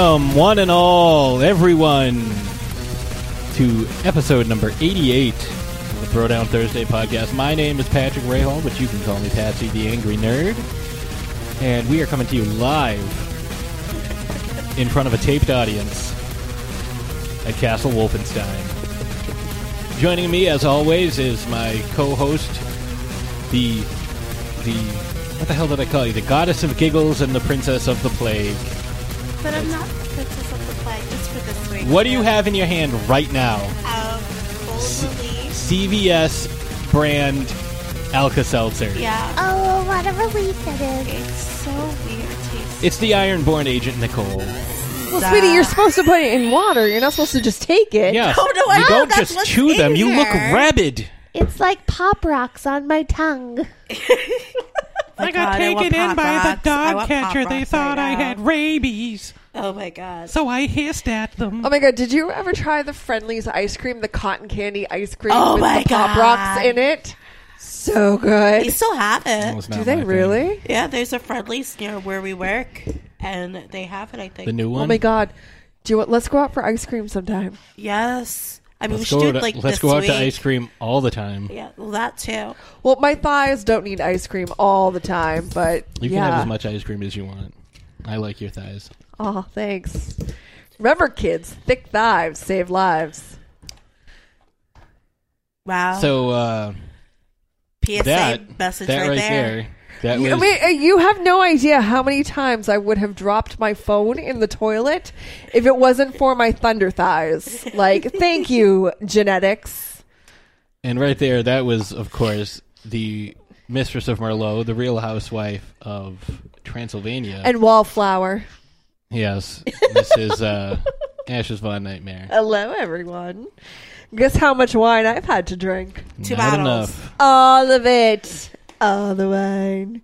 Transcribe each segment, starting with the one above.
Welcome, one and all, everyone, to episode number 88 of the Throwdown Thursday podcast. My name is Patrick Rahal, but you can call me Patsy the Angry Nerd. And we are coming to you live in front of a taped audience at Castle Wolfenstein. Joining me, as always, is my co-host, the the what the hell did I call you? The goddess of giggles and the princess of the plague. But I'm not the princess of the plague just for this week. What do you have in your hand right now? Um, full relief. CVS brand Alka Seltzer. Yeah. Oh, what a relief it is. It's so weird tasting. It's the Ironborn agent Nicole. Well, sweetie, you're supposed to put it in water. You're not supposed to just take it. Yes. Oh, no, you know, don't that's just what's chew in them. You look here. rabid. It's like pop rocks on my tongue. I got taken in by the dog catcher. They thought I had rabies, Oh my god. so I hissed at them. Oh my god, did you ever try the Friendly's ice cream, the cotton candy ice cream Oh with my the pop rocks in it? So good. They still have it. Do they really? Yeah, there's a Friendly's near where we work, and they have it. I think. The new oh one. Oh my god. Do you want, let's go out for ice cream sometime. Yes. I mean, Let's we should do to, it like let's this go out week. to ice cream all the time. Yeah, well, that too. Well, my thighs don't need ice cream all the time, but You can have as much ice cream as you want. I like your thighs. Oh, thanks. Remember, kids, thick thighs save lives. Wow. So uh, PSA that message that right, right there. there. That You, I was mean, uh, you have no idea how many times I would have dropped my phone in the toilet if it wasn't for my thunder thighs. Like, thank you, genetics. And right there, that was, of course, the mistress of Merlot, the real housewife of Transylvania. And wallflower. Yes, this is uh, Ashes Von Nightmare. Hello, everyone. Guess how much wine I've had to drink? Two Not bottles. enough. All of it. All the wine.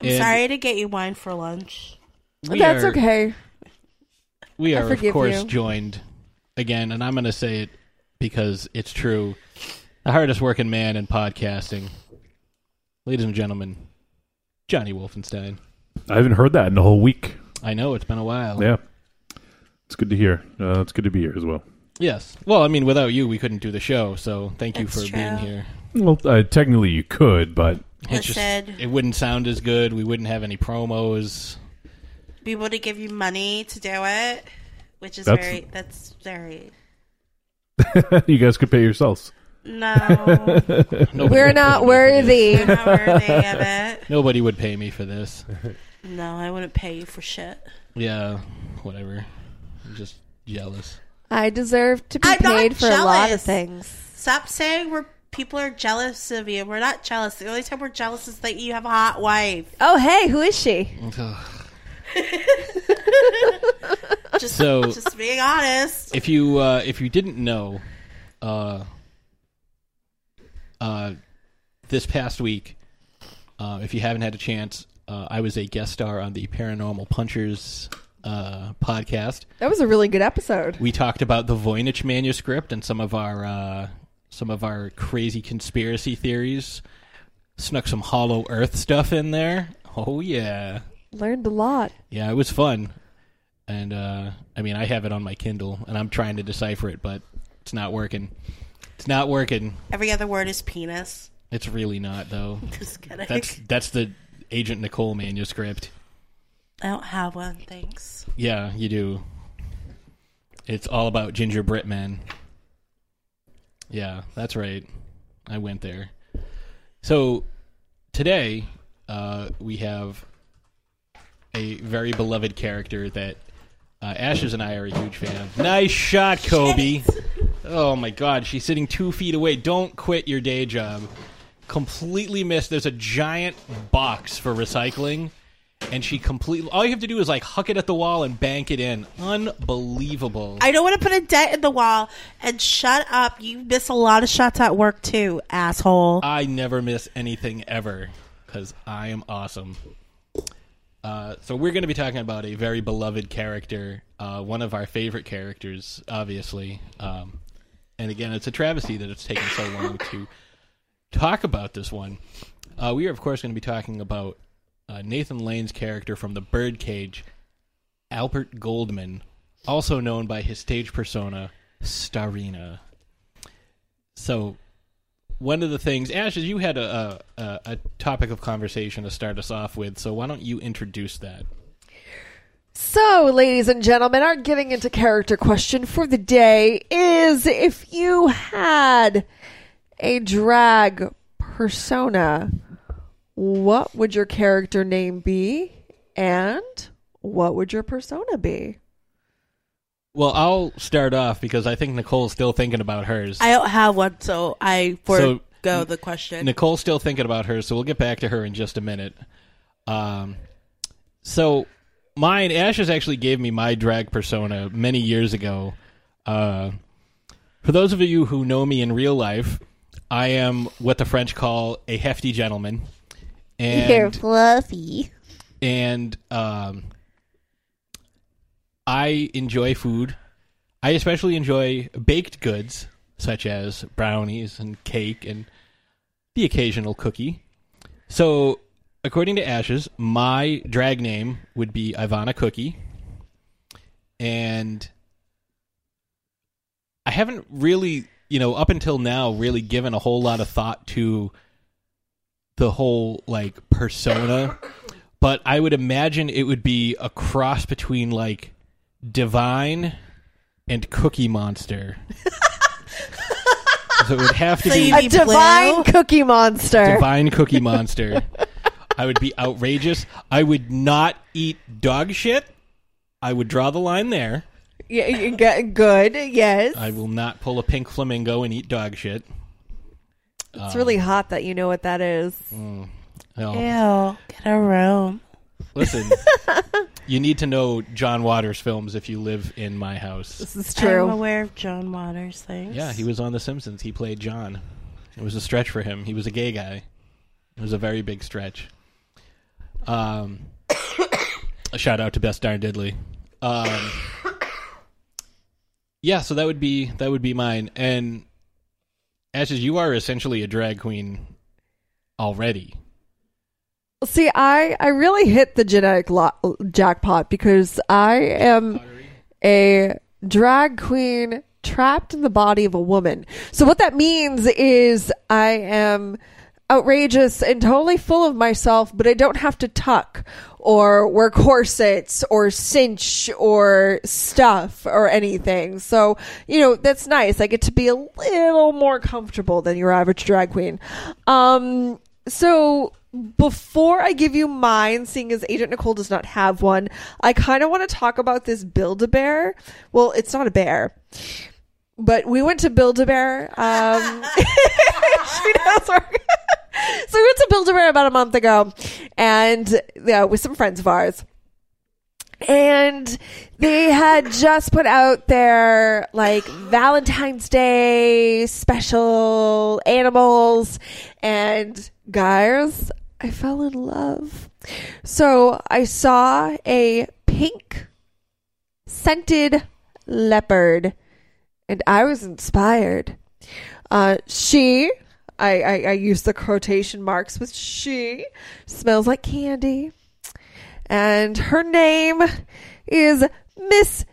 I'm And sorry to get you wine for lunch. we That's are- okay. We I are, of forgive course, you. joined again, and I'm going to say it because it's true. The hardest working man in podcasting. Ladies and gentlemen, Johnny Wolfenstein. I haven't heard that in a whole week. I know it's been a while. Yeah, it's good to hear. Uh, it's good to be here as well. Yes. Well, I mean, without you, we couldn't do the show, so thank you That's for being true. here. Well, uh, technically you could, but It's just, Listen. it wouldn't sound as good. We wouldn't have any promos. We want to give you money to do it, which is That's- very. That's very. you guys could pay yourselves. No, Nobody We're would not pay me for this. worthy. you're not worthy of it. Nobody would pay me for this. No, I wouldn't pay you for shit. Yeah, whatever. I'm just jealous. I deserve to be I'm not paid for a lot of jealous. things. Stop saying we're people are jealous of you. We're not jealous. The only time we're jealous is that you have a hot wife. Oh, hey, who is she? Just, So- just being honest. if you uh, if you didn't know, uh, uh, this past week, uh, if you haven't had a chance, uh, I was a guest star on the Paranormal Punchers uh, podcast. That was a really good episode. We talked about the Voynich manuscript and some of our uh, some of our crazy conspiracy theories. Snuck some Hollow Earth stuff in there. Oh yeah, Learned a lot. yeah, it was fun. And uh, I mean, I have it on my Kindle, and I'm trying to decipher it, but it's not working. It's not working. Every other word is penis. It's really not, though. Just kidding. That's that's the Agent Nicole manuscript. I don't have one. Thanks. Yeah, you do. It's all about ginger Brit men. Yeah, that's right. I went there. So today uh, we have a very beloved character that uh, Ashes and I are a huge fan of. Nice shot, Kobe. Oh my God, she's sitting two feet away. Don't quit your day job. Completely missed. There's a giant box for recycling and she completely all you have to do is like huck it at the wall and bank it in unbelievable I don't want to put a dent in the wall and shut up. You miss a lot of shots at work too, asshole. i never miss anything ever because i am awesome uh, so we're going to be talking about a very beloved character uh, one of our favorite characters obviously um, and again it's a travesty that it's taken so long to talk about this one uh, we are of course going to be talking about uh, nathan lane's character from the birdcage Albert Goldman, also known by his stage persona Starina. So, one of the things, Ashes, you had a, a a topic of conversation to start us off with. So why don't you introduce that? So, ladies and gentlemen, our getting into character question for the day is if you had a drag persona, what would your character name be? And what would your persona be? Well, I'll start off because I think Nicole's still thinking about hers. I don't have one, so I So- forego the question. Nicole's still thinking about hers, so we'll get back to her in just a minute. Um, so mine, Ashes actually gave me my drag persona many years ago. Uh, for those of you who know me in real life, I am what the French call a hefty gentleman, You're and fluffy. and um, I enjoy food. I especially enjoy baked goods such as brownies and cake and the occasional cookie. So, according to Ashes, my drag name would be Ivana Cookie. And I haven't really, you know, up until now, really given a whole lot of thought to the whole, like, persona but I would imagine it would be a cross between like Divine and Cookie Monster. so it would have to So be A divine cookie monster. Divine Cookie Monster. I would be outrageous. I would not eat dog shit. I would draw the line there. Yeah, you get good. Yes. I will not pull a pink flamingo and eat dog shit. it's really um, hot that you know what that is. Mm, well, Ew, get a room. listen, you need to know John Waters films if you live in my house. This is true. I'm true. aware of John Waters things. Yeah, he was on The Simpsons. He played John. It was a stretch for him. He was a gay guy. It was a very big stretch. Um, a shout out to Best Darn Diddley. Um, yeah, so that would be that would be mine. And Ashes, you are essentially a drag queen already. See, I I really hit the genetic lo- jackpot because I am a drag queen trapped in the body of a woman. So what that means is I am outrageous and totally full of myself, but I don't have to tuck or wear corsets or cinch or stuff or anything. So, you know, that's nice. I get to be a little more comfortable than your average drag queen. Um, so before I give you mine, seeing as Agent Nicole does not have one, I kind of want to talk about this Build a Bear. Well, it's not a bear, but we went to Build a Bear. Um, she knows where. so we went to Build a Bear about a month ago, and yeah, with some friends of ours. And they had just put out their like Valentine's Day special animals. And guys, I fell in love. So I saw a pink scented leopard and I was inspired. Uh, she, I, I, I use the quotation marks with she, smells like candy. And her name is Miss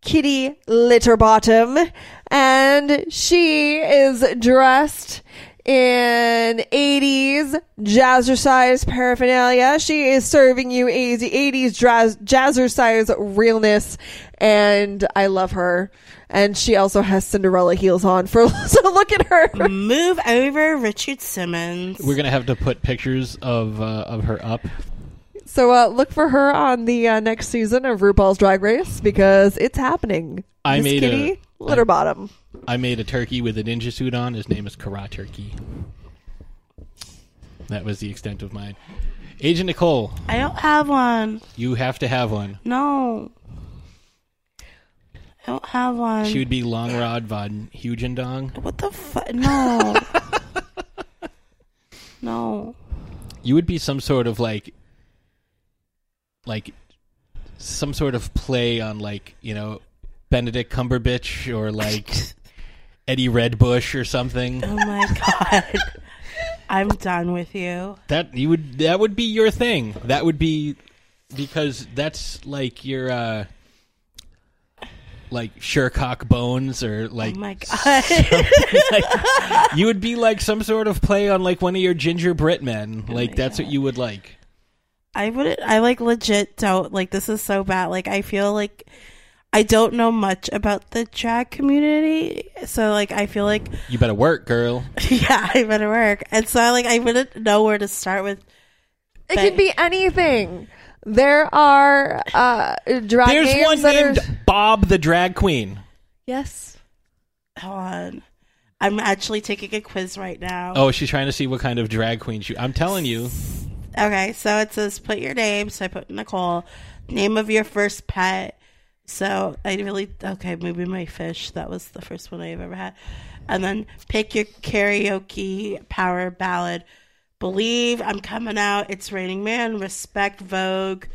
Kitty Litterbottom, and she is dressed in 80s jazzercise paraphernalia. She is serving you 80s jazz, jazzercise realness, and I love her. And she also has Cinderella heels on. For so look at her. Move over, Richard Simmons. We're gonna have to put pictures of uh, of her up. So uh, look for her on the uh, next season of RuPaul's Drag Race because it's happening. I Miss made a- Kitty Litterbottom. I made a turkey with a ninja suit on. His name is Kara Turkey. That was the extent of mine. Agent Nicole, I don't have one. you have to have one. No. I don't have one. She would be Long Rod Von Hugendong. What the fuck? No. no. You would be some sort of like, like, some sort of play on like you know, Benedict Cumberbatch or like Eddie Redbush or something. Oh my god. I'm done with you. That you would that would be your thing. That would be because that's like your uh like Shercock Bones or like oh my god. like, you would be like some sort of play on like one of your ginger Brit men. Like my that's what you would like. I wouldn't. I like legit don't like. This is so bad. Like I feel like I don't know much about the drag community, so like I feel like You better work, girl. yeah, I better work, and so I like I wouldn't know where to start with. It can be anything. There are uh, drag There's games one that named are Bob the Drag Queen. yes. Hold on, I'm actually taking a quiz right now. Oh, she's trying to see what kind of drag queen she. I'm telling you. Okay, so it says put your name. So I put Nicole. Name of your first pet. So I really okay. Maybe my fish. That was the first one I've ever had. And then pick your karaoke power ballad. Believe I'm coming out. It's raining man. Respect Vogue.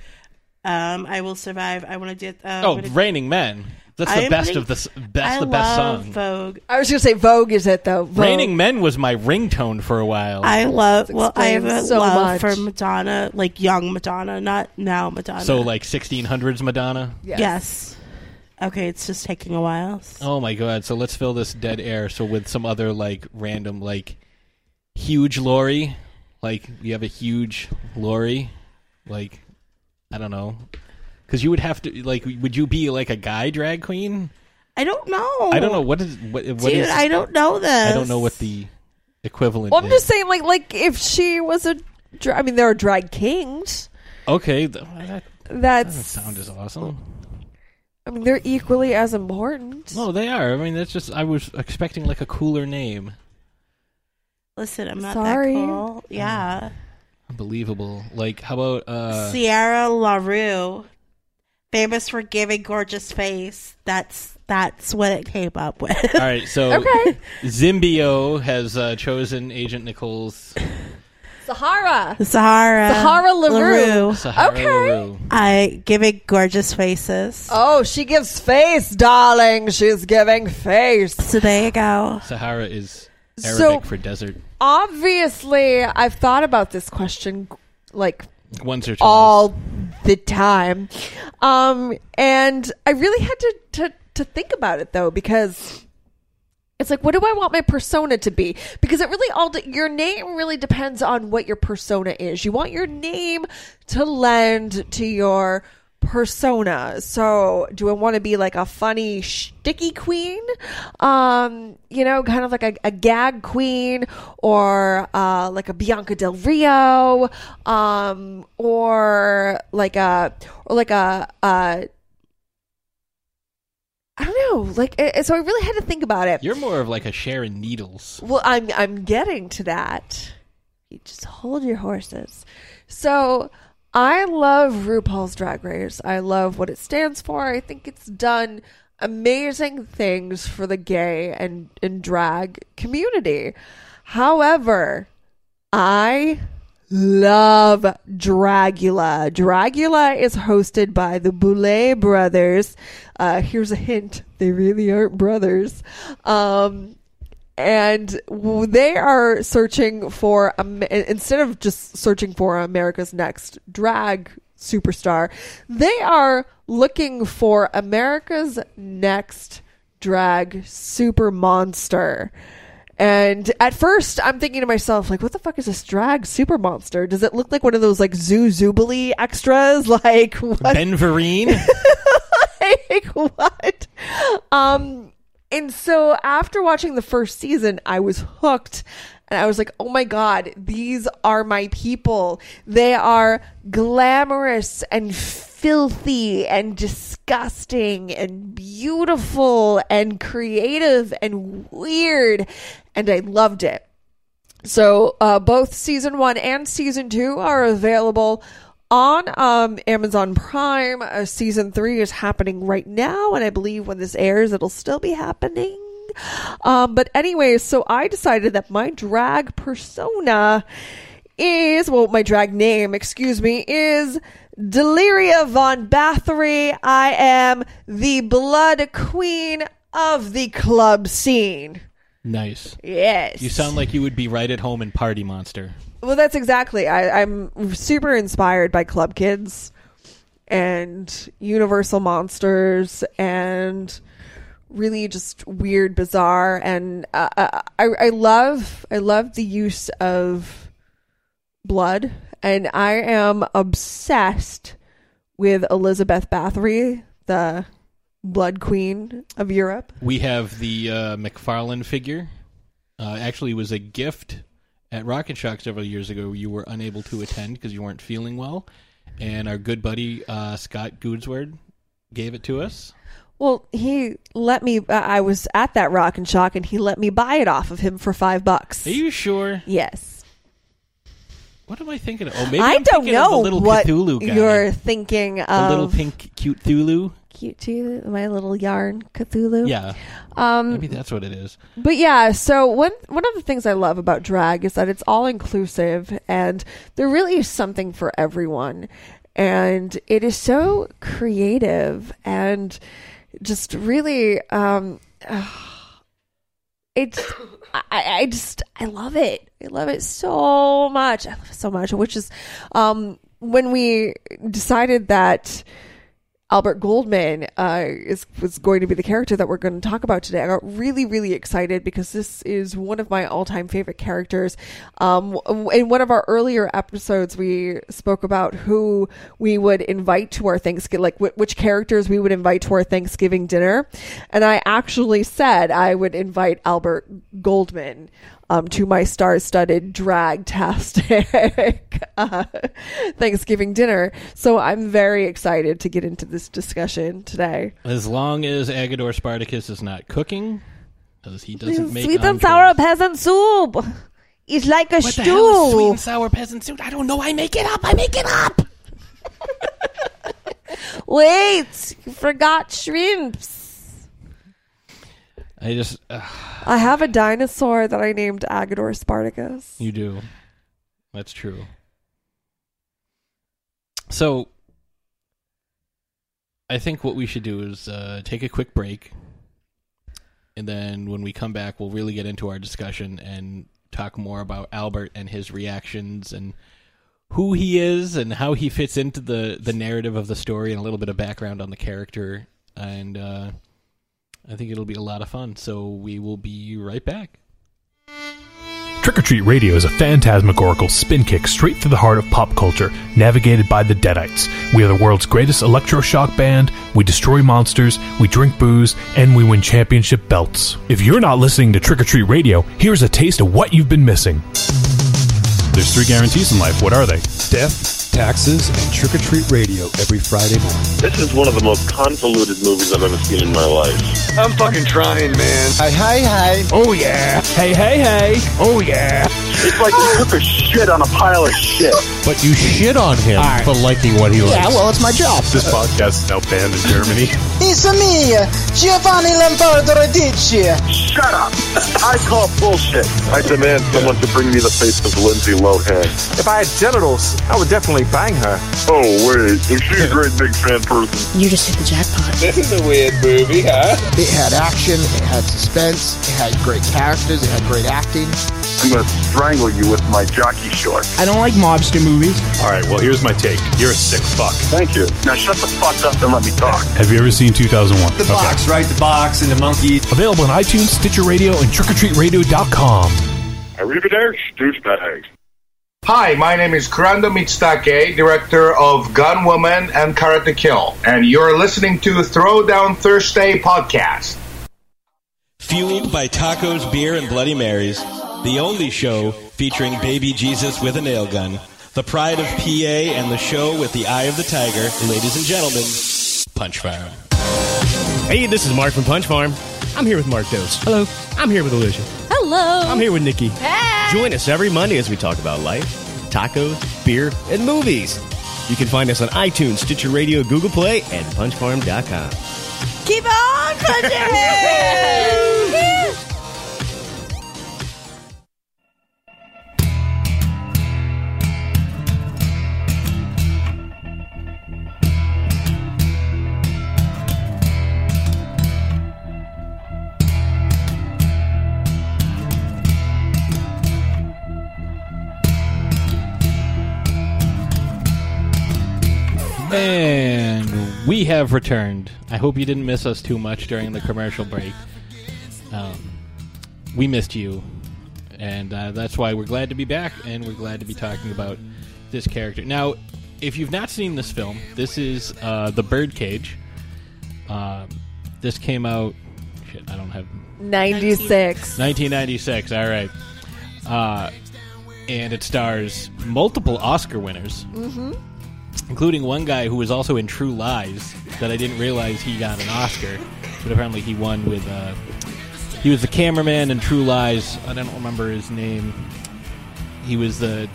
Um, I will survive. I want to do. Uh, Oh, I'm gonna- Raining Men. That's the am best putting- of the best I the best love song. Vogue. I was gonna say Vogue is it though. Vogue. Raining Men was my ringtone for a while. I love. Well, I have a so love much. for Madonna, like young Madonna, not now Madonna. so like 1600s Madonna. Yes. Yes. Okay, it's just taking a while. Oh my god! So let's fill this dead air. So with some other like random like huge Lori, like you have a huge Lori, like I don't know, because you would have to like would you be like a guy drag queen? I don't know. I don't know what is what what Dude, is- I don't know this. I don't know what the equivalent. Well, I'm is. just saying, like, like if she was a, dra- I mean, there are drag kings. okay. Th- that That's doesn't sound as awesome. I mean, they're equally as important. No, they are. I mean, that's just I was expecting like a cooler name. Listen, I'm not Sorry. that cool. Yeah. Unbelievable. Like, how about uh? Sierra LaRue, famous for giving gorgeous face. That's that's what it came up with. All right, so Okay. Zimbio has uh, chosen Agent Nichols. Sahara. Sahara. Sahara LaRue. Sahara Okay. LaRue. I giving gorgeous faces. Oh, she gives face, darling. She's giving face. So there you go. Sahara is Arabic So- for desert. Obviously, I've thought about this question like Once or twice. all the time. Um, and I really had to, to, to think about it though, because it's like, what do I want my persona to be? Because it really all, de- your name really depends on what your persona is. You want your name to lend to your persona. So do I want to be like a funny sticky queen? Um, you know, kind of like a, a gag queen or uh like a Bianca Del Rio, um, or like a or like a uh I don't know, like it, so I really had to think about it. You're more of like a Sharon Needles. Well, I'm I'm getting to that. You just hold your horses. So I love RuPaul's Drag Race. I love what it stands for. I think it's done amazing things for the gay and, and drag community. However, I love Dragula. Dragula is hosted by the Boulet brothers. Uh, here's a hint: they really aren't brothers. Um, and they are searching for um, instead of just searching for America's next drag superstar, they are looking for America's next drag super monster. And at first, I'm thinking to myself, like, what the fuck is this drag super monster? Does it look like one of those like Zoo Zoobly extras? Like, what? Ben Vereen. like what? Um, and so after watching the first season, I was hooked. And I was like, oh my God, these are my people. They are glamorous and filthy and disgusting and beautiful and creative and weird. And I loved it. So uh, both season one and season two are available on um, Amazon Prime. Uh, season three is happening right now, and I believe when this airs, it'll still be happening. Um, but anyway, so I decided that my drag persona is well, my drag name, excuse me, is Deliria von Bathory. I am the blood queen of the club scene. Nice. Yes. You sound like you would be right at home in Party Monster. Well, that's exactly. I, I'm super inspired by Club Kids. and universal monsters and really just weird, bizarre, and uh, uh, I, I love I love the use of blood, and I am obsessed with Elizabeth Bathory, the Blood Queen of Europe. We have the uh, McFarlane figure. Uh, actually, it was a gift at Rock and Shock several years ago. You were unable to attend because you weren't feeling well, and our good buddy uh, Scott Goodsword gave it to us. Well, he let me. Uh, I was at that Rock and Shock, and he let me buy it off of him for five bucks. Are you sure? Yes. What am I thinking of? Oh, maybe I I'm don't know little what Cthulhu guy. you're thinking of. the little pink cute Cthulhu. Cute too. My little yarn Cthulhu. Yeah, Um, maybe that's what it is. But yeah, so one one of the things I love about drag is that it's all inclusive and there really is something for everyone. And it is so creative and just really um it's I, I just I love it. I love it so much. I love it so much. Which is um when we decided that Albert Goldman uh, is was going to be the character that we're going to talk about today. I got really, really excited because this is one of my all time favorite characters. Um, in one of our earlier episodes, we spoke about who we would invite to our Thanksgiving, like wh- which characters we would invite to our Thanksgiving dinner, and I actually said I would invite Albert Goldman um, to my star-studded drag-tastic uh, Thanksgiving dinner. So I'm very excited to get into this discussion today. As long as Agador Spartacus is not cooking, because he doesn't make Sweet and sour peasant soup. It's like a What the hell sweet and sour peasant soup? I don't know. I make it up. I make it up. Wait, you forgot shrimps. I just uh, I have a dinosaur that I named Agador Spartacus. you do. That's true. So, I think what we should do is uh, take a quick break, and then when we come back, we'll really get into our discussion and talk more about Albert and his reactions and who he is and how he fits into the the narrative of the story and a little bit of background on the character and uh, I think it'll be a lot of fun. So we will be right back. Trick or Treat Radio is a phantasmagorical spin kick straight through the heart of pop culture, navigated by the Deadites. We are the world's greatest electroshock band, we destroy monsters, we drink booze, and we win championship belts. If you're not listening to Trick or Treat Radio, here's a taste of what you've been missing. There's three guarantees in life. What are they? Death, taxes, and trick or treat radio every Friday morning. This is one of the most convoluted movies I've ever seen in my life. I'm fucking trying, man. Hi, hi, hi. Oh yeah! Hey, hey, hey! Oh yeah! It's like you took a shit on a pile of shit. But you shit on him for liking what he likes. Yeah, well, it's my job. This podcast is now banned in Germany. It's me, Giovanni Lombardo Radice. Shut up! I call bullshit. I demand someone to bring me the face of Lindsay Lohan. If I had genitals, I would definitely bang her. Oh wait, is she a great big fan person? You just hit the jackpot. This is a weird movie, huh? It had action, it had suspense, it had great characters, it had great acting. I'm gonna strangle you with my jockey shorts. I don't like mobster movies. All right, well, here's my take. You're a sick fuck. Thank you. Now shut the fuck up and let me talk. Have you ever seen 2001? The box, right? The box and the monkey. Available on iTunes, Stitcher Radio, and TrickOrTreatRadio.com. Arrivederci, douchebags. Hi, my name is Kurando Mitsutake, director of Gun Woman and Karate Kill, and you're listening to Throwdown Thursday podcast. Fueled by tacos, beer, and Bloody Marys, the only show featuring baby Jesus with a nail gun, the pride of PA, and the show with the eye of the tiger, ladies and gentlemen, Punch Farm. Hey, this is Mark from Punch Farm. I'm here with Mark Dose. Hello. I'm here with Alicia. Hello. I'm here with Nikki. Join us every Monday as we talk about life, tacos, beer, and movies. You can find us on iTunes, Stitcher Radio, Google Play, and punchfarm.com. Keep on punching! And we have returned. I hope you didn't miss us too much during the commercial break. Um, we missed you, and uh, that's why we're glad to be back, and we're glad to be talking about this character. Now, if you've not seen this film, this is uh, The Birdcage. Um, this came out. Shit, I don't have 96. 1996. All right. Uh, and it stars multiple Oscar winners, Mm-hmm. Including one guy who was also in True Lies that I didn't realize he got an Oscar, but apparently he won with. Uh, he was the cameraman in True Lies. I don't remember his name. He was the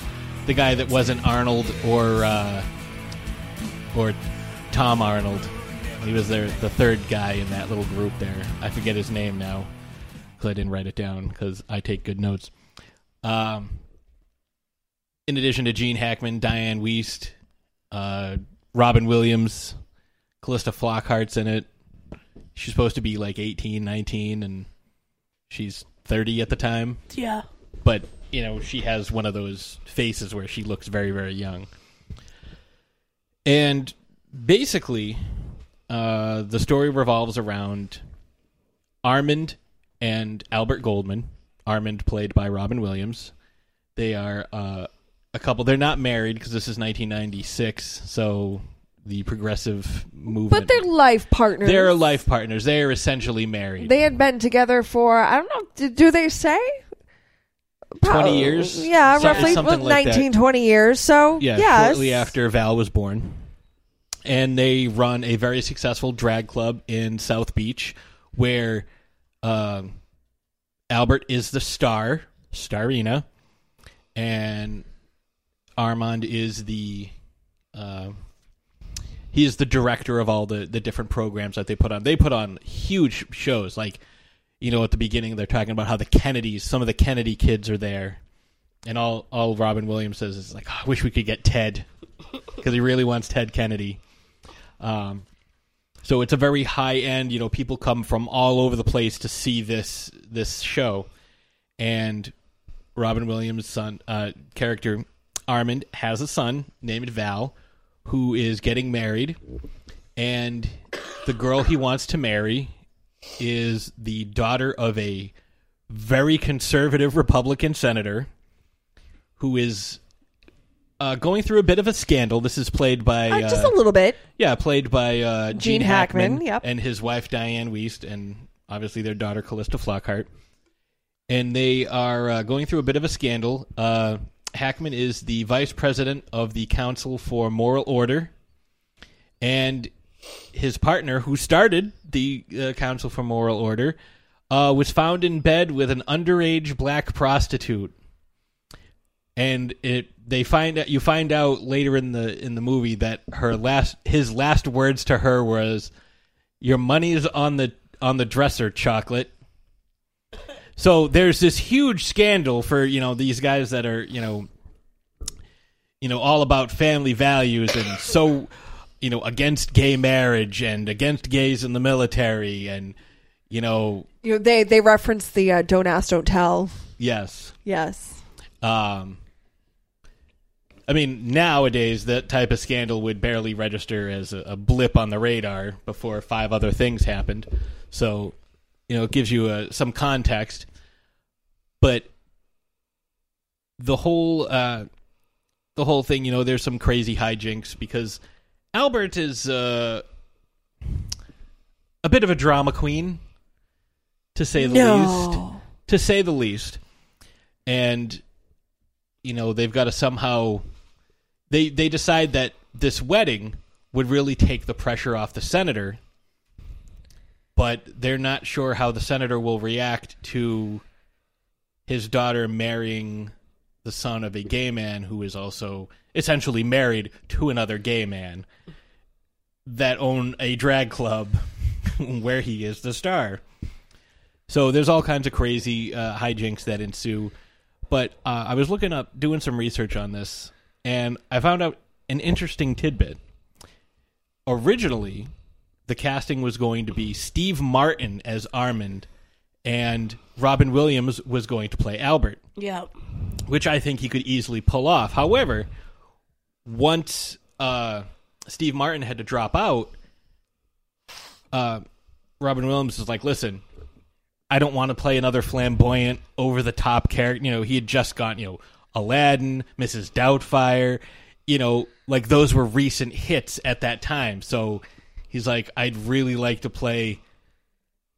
the guy that wasn't Arnold or uh, or Tom Arnold. He was there, the third guy in that little group there. I forget his name now because I didn't write it down because I take good notes. Um, in addition to Gene Hackman, Dianne Wiest, uh, Robin Williams, Calista Flockhart's in it. She's supposed to be like 18, 19, and she's 30 at the time. Yeah. But, you know, she has one of those faces where she looks very, very young. And basically, uh, the story revolves around Armand and Albert Goldman. Armand, played by Robin Williams. They are uh, a couple. They're not married because this is 1996, so the progressive movement. But they're life partners. They're life partners. They are essentially married. They had been together for, I don't know, do, they say? 20 years? Yeah, So- roughly well, like that. 19, 20 years. So, Yeah, yes. shortly after Val was born. And they run a very successful drag club in South Beach where um, Albert is the star, Starina, and Armand is the uh, he is the director of all the, the different programs that they put on. They put on huge shows like you know at the beginning they're talking about how the Kennedys, some of the Kennedy kids are there. And all all Robin Williams says is like, "Oh, I wish we could get Ted because he really wants Ted Kennedy. Um, so it's a very high end. You know, people come from all over the place to see this this show, and Robin Williams' son uh, character Armand has a son named Val, who is getting married, and the girl he wants to marry is the daughter of a very conservative Republican senator who is uh, going through a bit of a scandal. This is played by Uh, just a little bit. yeah, played by uh, Gene, Gene Hackman, yep. and his wife Dianne Wiest, and obviously their daughter Calista Flockhart. And they are uh, going through a bit of a scandal. Hackman is the vice president of the Council for Moral Order, and his partner, who started the uh, Council for Moral Order, uh, was found in bed with an underage black prostitute. And it they find out you find out later in the in the movie that her last his last words to her was your money's on the on the dresser chocolate so there's this huge scandal for you know these guys that are you know you know all about family values and so you know against gay marriage and against gays in the military and you know You know, they they reference the uh, "Don't Ask, Don't Tell." yes Yes. Um, I mean, nowadays that type of scandal would barely register as a, a blip on the radar before five other things happened. So, you know, it gives you uh some context. But the whole uh, the whole thing, you know, there's some crazy hijinks because Albert is uh, a bit of a drama queen, to say the No. least. To say the least and you know they've got to somehow they they decide that this wedding would really take the pressure off the senator but they're not sure how the senator will react to his daughter marrying the son of a gay man who is also essentially married to another gay man that own a drag club where he is the star. So there's all kinds of crazy uh, hijinks that ensue. But uh, I was looking up, doing some research on this, and I found out an interesting tidbit. Originally, the casting was going to be Steve Martin as Armand, and Robin Williams was going to play Albert Yeah. which I think he could easily pull off. However, once uh, Steve Martin had to drop out, uh, Robin Williams is like, listen, I don't want to play another flamboyant, over the top character. You know, he had just gotten, you know, Aladdin, Mrs. Doubtfire, you know, like those were recent hits at that time. So he's like, I'd really like to play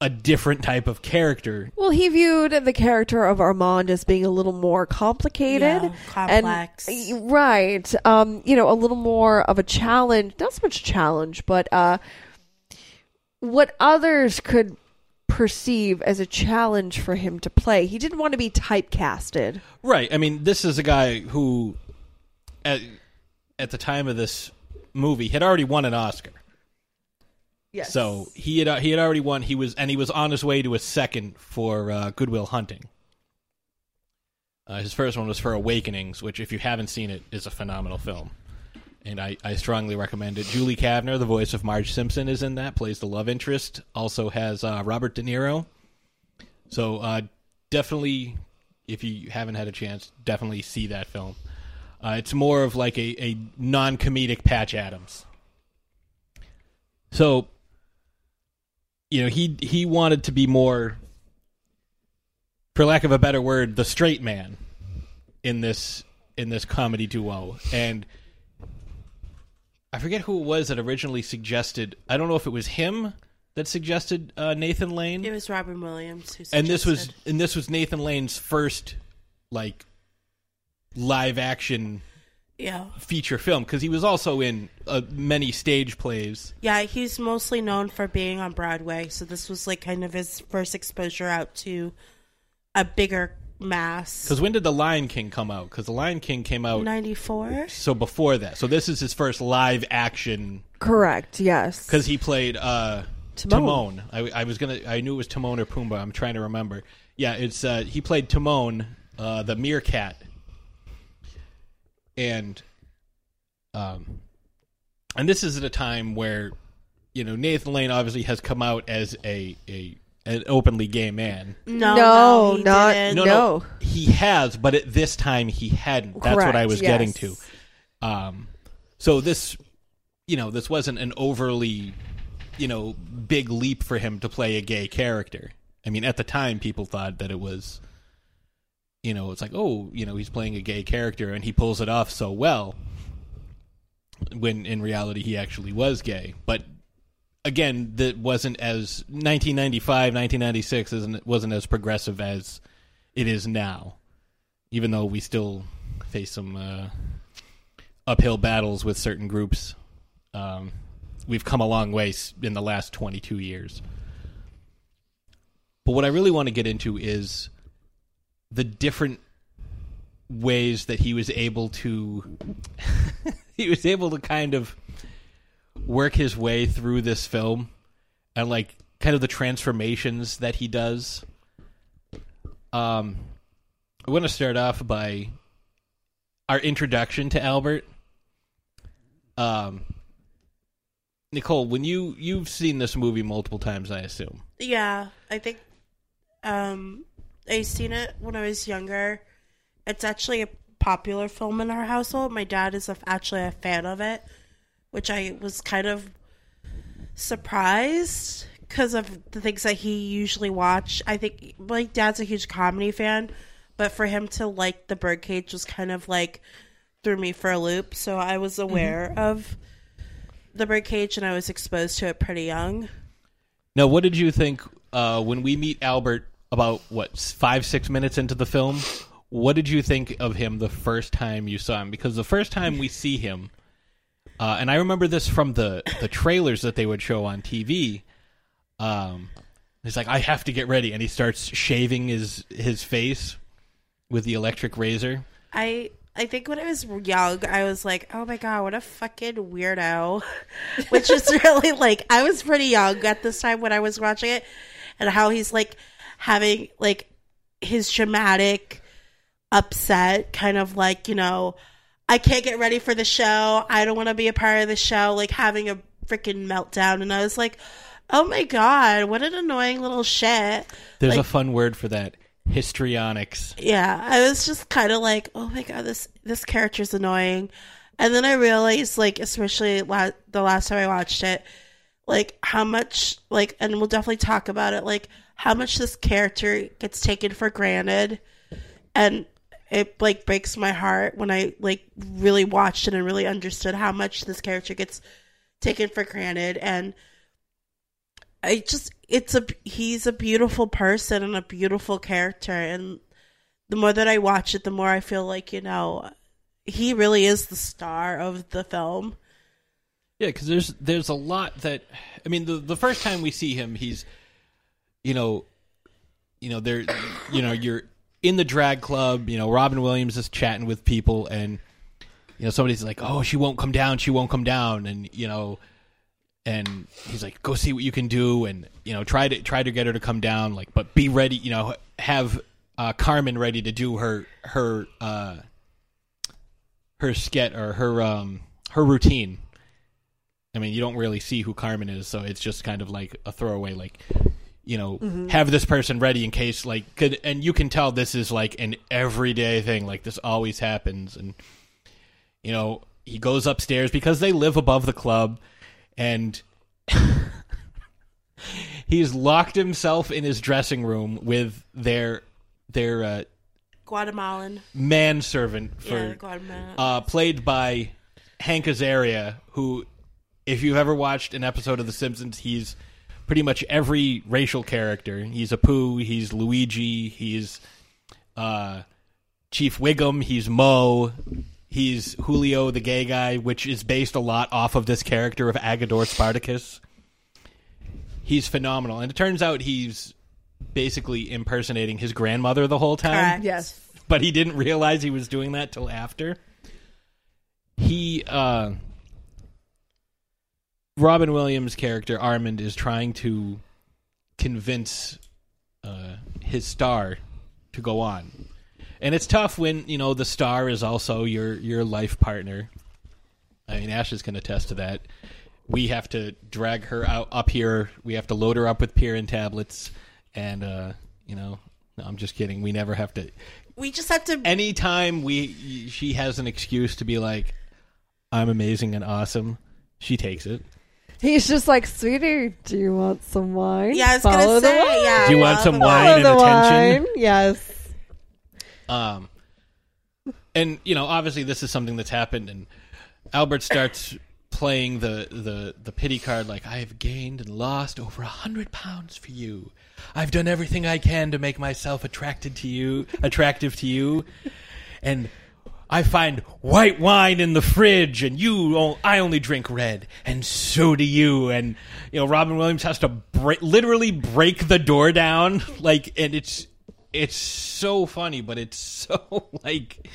a different type of character. Well, he viewed the character of Armand as being a little more complicated, Yeah, complex. and right, um, you know, a little more of a challenge. Not so much a challenge, but uh, what others could perceive as a challenge for him to play. He didn't want to be typecasted. Right. I mean, this is a guy who, at, at the time of this movie, had already won an Oscar. Yes. So he had he had already won. He was and he was on his way to a second for uh, Good Will Hunting. Uh, his first one was for Awakenings, which, if you haven't seen it, is a phenomenal film, and I, I strongly recommend it. Julie Kavner, the voice of Marge Simpson, is in that. Plays the love interest. Also has uh, Robert De Niro. So uh, definitely, if you haven't had a chance, definitely see that film. Uh, it's more of like a, a non comedic Patch Adams. So you know he he wanted to be more for lack of a better word the straight man in this in this comedy duo. And i forget who it was that originally suggested i don't know if it was him that suggested uh, nathan lane. It was Robin Williams who and this was and this was nathan lane's first like live action Yeah. feature film because he was also in uh, many stage plays Yeah, he's mostly known for being on Broadway, so this was like kind of his first exposure out to a bigger mass. because when did the lion king come out because the lion king came out 94? So before that, so this is his first live action Correct. Yes. because he played uh, Timon. Timon. I, I was gonna, I knew it was Timon or Pumbaa. I'm trying to remember. Yeah, it's uh, he played Timon, uh, the meerkat, and um, and this is at a time where you know Nathan Lane obviously has come out as a a an openly gay man. No, No, no, he not- didn't. No, no, he has, but at this time he hadn't. That's what I was yes. getting to. Um, so this, you know, this wasn't an overly, you know, big leap for him to play a gay character. I mean, at the time, people thought that it was, you know, it's like, oh, you know, he's playing a gay character and he pulls it off so well. When in reality, he actually was gay, but again, that wasn't as 1995, 1996 isn't wasn't as progressive as it is now. Even though we still face some uh, uphill battles with certain groups, um, we've come a long way in the last 22 years. But what I really want to get into is the different ways that he was able to he was able to kind of work his way through this film and like kind of the transformations that he does. Um, I want to start off by our introduction to Albert. Um, Nicole, when you you've seen this movie multiple times, I assume. Yeah, I think um, I seen it when I was younger. It's actually a popular film in our household. My dad is a, actually a fan of it, which I was kind of surprised because of the things that he usually watch. I think my dad's a huge comedy fan, but for him to like The Birdcage was kind of like threw me for a loop. So I was aware of The Birdcage and I was exposed to it pretty young. Now, what did you think uh, when we meet Albert about what five six minutes into the film? What did you think of him the first time you saw him? Because the first time we see him, uh, and I remember this from the the trailers that they would show on TV. Um, he's like, "I have to get ready," and he starts shaving his his face with the electric razor. I I think when I was young, I was like, "Oh my god, what a fucking weirdo," which is really like I was pretty young at this time when I was watching it, and how he's like having like his dramatic upset, kind of like you know, I can't get ready for the show. I don't want to be a part of the show. Like having a freaking meltdown, and I was like, "Oh my god, what an annoying little shit." There's Like, a fun word for that: histrionics. yeah i was just kind of like oh my god this this character's annoying and then i realized like especially la- the last time i watched it like how much like and we'll definitely talk about it like how much this character gets taken for granted. And it like breaks my heart when I like really watched it and really understood how much this character gets taken for granted. And I just it's a he's a beautiful person and a beautiful character. And the more that I watch it the more I feel like you know he really is the star of the film. Yeah, because there's there's a lot that I mean the the first time we see him, he's you know, you know there, you know you're in the drag club. You know, Robin Williams is chatting with people, and you know somebody's like, "Oh, she won't come down. She won't come down," and you know, and he's like, "Go see what you can do," and you know, try to try to get her to come down. Like, but be ready. You know, have uh, Carmen ready to do her her uh, her skit or her um her routine. I mean, you don't really see who Carmen is, so it's just kind of like a throwaway, like you know, Mhm. have this person ready in case like could, and you can tell this is like an everyday thing, like this always happens, and you know, he goes upstairs because they live above the club, and he's locked himself in his dressing room with their their uh, Guatemalan. manservant for Yeah, Guatemalan. uh, played by Hank Azaria, who, if you've ever watched an episode of The Simpsons, he's pretty much every racial character. He's Apu, he's Luigi, he's uh, Chief Wiggum, he's Moe, he's Julio the gay guy, which is based a lot off of this character of Agador Spartacus. He's phenomenal, and it turns out he's basically impersonating his grandmother the whole time Correct. Yes. but he didn't realize he was doing that till after. He, uh, Robin Williams' character Armand is trying to convince uh, his star to go on, and it's tough when you know the star is also your your life partner. I mean, Ash is can attest to that. We have to drag her out up here. We have to load her up with Pirin tablets, and uh, you know, no, I'm just kidding. We never have to We just have to anytime we she has an excuse to be like i'm amazing and awesome she takes it He's just like, sweetie, do you want some wine? Yeah, I was gonna Follow the say, wine. yeah, Do you want some Follow wine and the attention? wine. Yes. um and you know obviously this is something that's happened and albert starts playing the the the pity card like i have gained and lost over a hundred pounds for you i've done everything i can to make myself attracted to you attractive to you and I find white wine in the fridge, and you, I only drink red, and so do you. And you know, Robin Williams has to literally break the door down, like, and it's it's so funny, but it's so like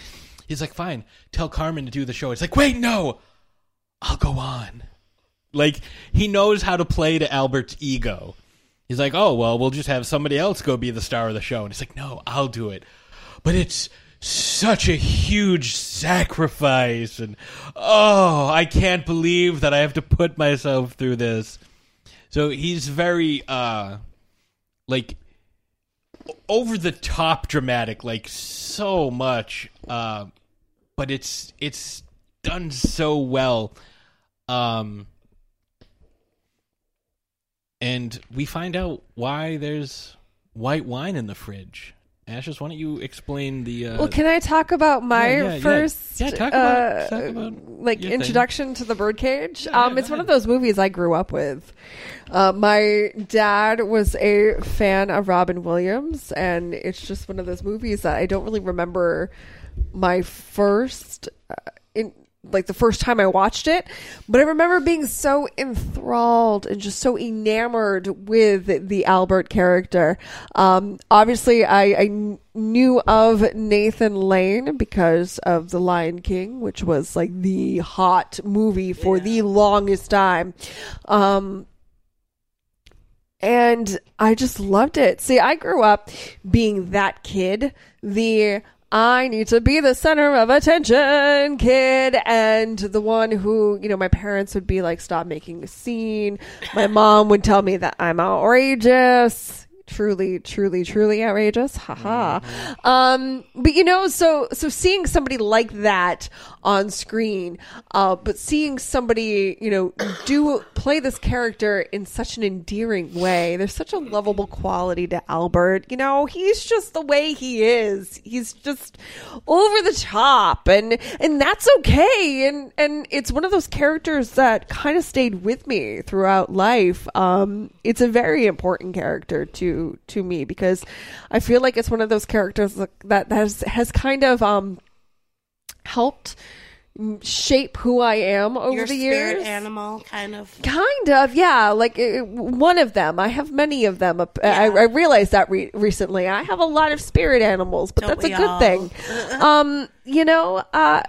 he's like, fine, tell Carmen to do the show. It's like, wait, no, I'll go on. Like he knows how to play to Albert's ego. He's like, oh well, we'll just have somebody else go be the star of the show, and he's like, no, I'll do it. But it's such a huge sacrifice, and oh, I can't believe that I have to put myself through this. So he's very uh like over the top dramatic, like so much. Uh, but it's it's done so well. Um, and we find out why there's white wine in the fridge. Ashes, why don't you explain the? Uh, Well, can I talk about my Yeah, yeah, first Yeah, talk about uh, Talk about like your thing. introduction to the birdcage? um, it's one of those movies I grew up with. Uh, my dad was a fan of Robin Williams, and it's just one of those movies that I don't really remember my first uh, in like the first time I watched it, but I remember being so enthralled and just so enamored with the Albert character. Um, obviously, I, I knew of Nathan Lane because of The Lion King, which was like the hot movie for the longest time. Um, and I just loved it. See, I grew up being that kid, the I need to be the center of attention kid, and the one who, you know, my parents would be like, stop making a scene. My mom would tell me that I'm outrageous. Truly, truly, truly outrageous. Haha. Um, but you know, so, so seeing somebody like that on screen. Uh, but seeing somebody, you know, do play this character in such an endearing way, there's such a lovable quality to Albert. You know, he's just the way he is. He's just over the top, and and that's okay. And and it's one of those characters that kind of stayed with me throughout life. Um, it's a very important character to to me because I feel like it's one of those characters that that has has kind of um helped shape who I am over Your the spirit years. animal, kind of. Kind of, yeah. Like uh, one of them. I have many of them. Uh, I, I realized that re- recently. I have a lot of spirit animals, but Don't that's a good all? thing. um, you know, uh,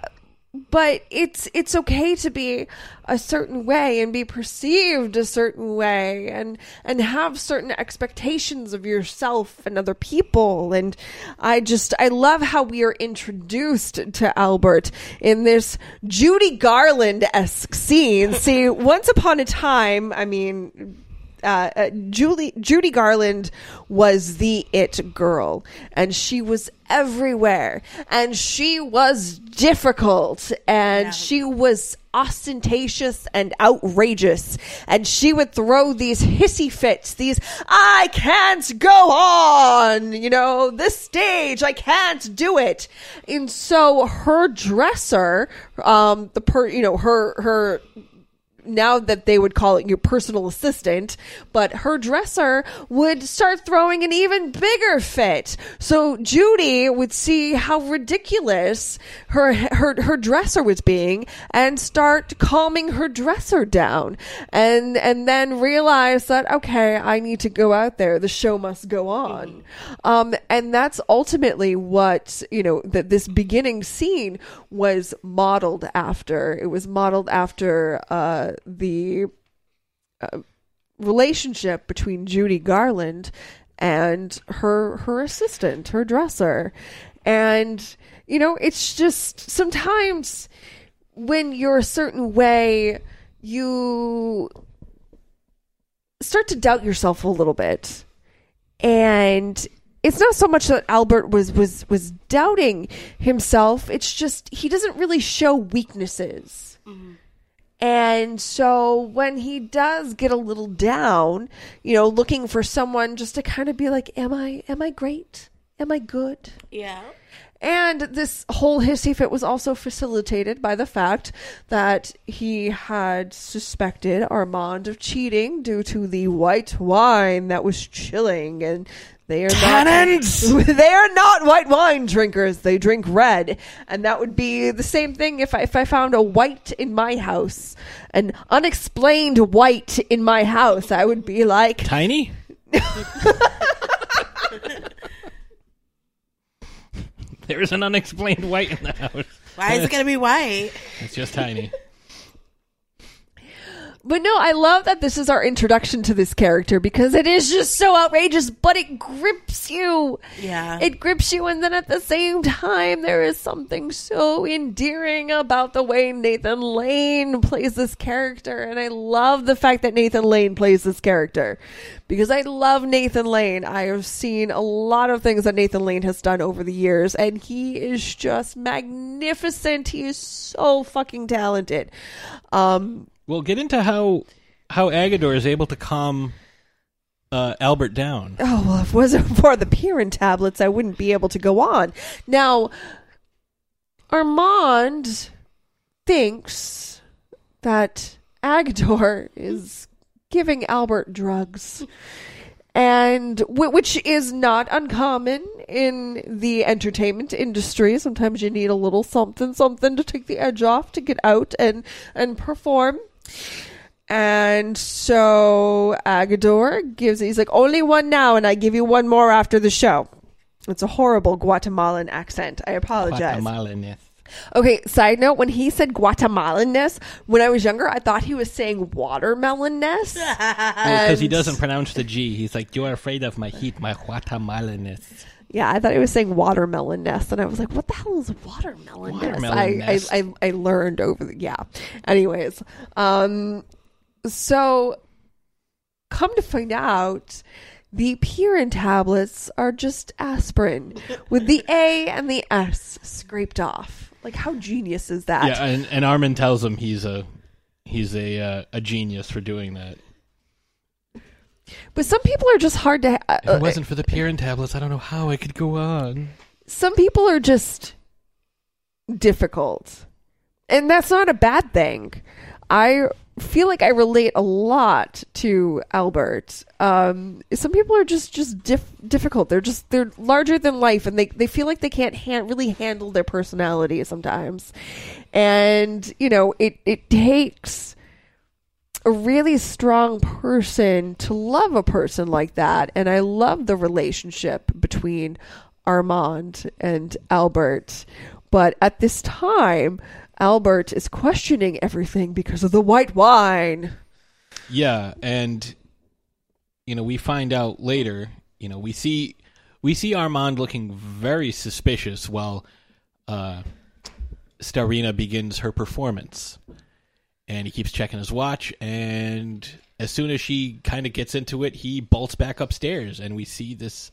but it's it's okay to be a certain way and be perceived a certain way and and have certain expectations of yourself and other people and I just I love how we are introduced to Albert in this Judy Garland esque scene. See, once upon a time, I mean uh, uh, Julie Judy Garland was the it girl, and she was everywhere, and she was difficult, and she was ostentatious and outrageous, and she would throw these hissy fits, these I can't go on, you know, this stage I can't do it, and so her dresser, um, the per, you know, her her now that they would call it your personal assistant, but her dresser would start throwing an even bigger fit. So Judy would see how ridiculous her her her dresser was being and start calming her dresser down. And and then realize that okay, I need to go out there. The show must go on. Um and that's ultimately what, you know, that this beginning scene was modeled after. It was modeled after uh the uh, relationship between Judy Garland and her her assistant, her dresser. And you know, it's just sometimes when you're a certain way, you start to doubt yourself a little bit. And it's not so much that Albert was was was doubting himself, it's just he doesn't really show weaknesses. And so when he does get a little down, you know, looking for someone just to kind of be like, am I am I great? Am I good? Yeah. And this whole hissy fit was also facilitated by the fact that he had suspected Armand of cheating due to the white wine that was chilling and they are Tannins! not they are not white wine drinkers. They drink red. And that would be the same thing if I, if I found a white in my house, an unexplained white in my house. I would be like Tiny? There's an unexplained white in the house. Why is it going to be white? It's just tiny. But no, I love that this is our introduction to this character because it is just so outrageous, but it grips you. Yeah. It grips you, and then at the same time, there is something so endearing about the way Nathan Lane plays this character. And I love the fact that Nathan Lane plays this character because I love Nathan Lane. I have seen a lot of things that Nathan Lane has done over the years, and he is just magnificent. He is so fucking talented. Um, Well, get into how how Agador is able to calm uh, Albert down. Oh, well, if it wasn't for the Pirin tablets, I wouldn't be able to go on. Now, Armand thinks that Agador is giving Albert drugs. And which is not uncommon in the entertainment industry. Sometimes you need a little something, something to take the edge off to get out and and perform. And so Agador gives, he's like, only one now, and I give you one more after the show. It's a horrible Guatemalan accent. I apologize. Guatemalanist. Okay, side note, when he said Guatemalanness, when I was younger, I thought he was saying watermelonness. Oh, because he doesn't pronounce the G. He's like, "You're afraid of my heat, my Guatemalanist." Yeah, I thought he was saying watermelonness, and I was like, "What the hell is watermelonness?" I, Watermelon I, nest. I I learned over the yeah. Anyways, um, so come to find out, the Pirin tablets are just aspirin with the A and the S scraped off. Like, how genius is that? Yeah, and, and Armin tells him he's a he's a uh, a genius for doing that. But some people are just hard to. Uh, If it wasn't for the Pirin tablets, I don't know how I could go on. some people are just difficult. And that's not a bad thing. I feel like I relate a lot to Albert. Um, some people are just just dif- difficult. They're just they're larger than life, and they they feel like they can't han- really handle their personality sometimes. And you know, it it takes a really strong person to love a person like that. And I love the relationship between Armand and Albert. But at this time, Albert is questioning everything because of the white wine. Yeah, and you know, we find out later, you know, we see we see Armand looking very suspicious while uh Starina begins her performance. And he keeps checking his watch and as soon as she kind of gets into it, he bolts back upstairs and we see this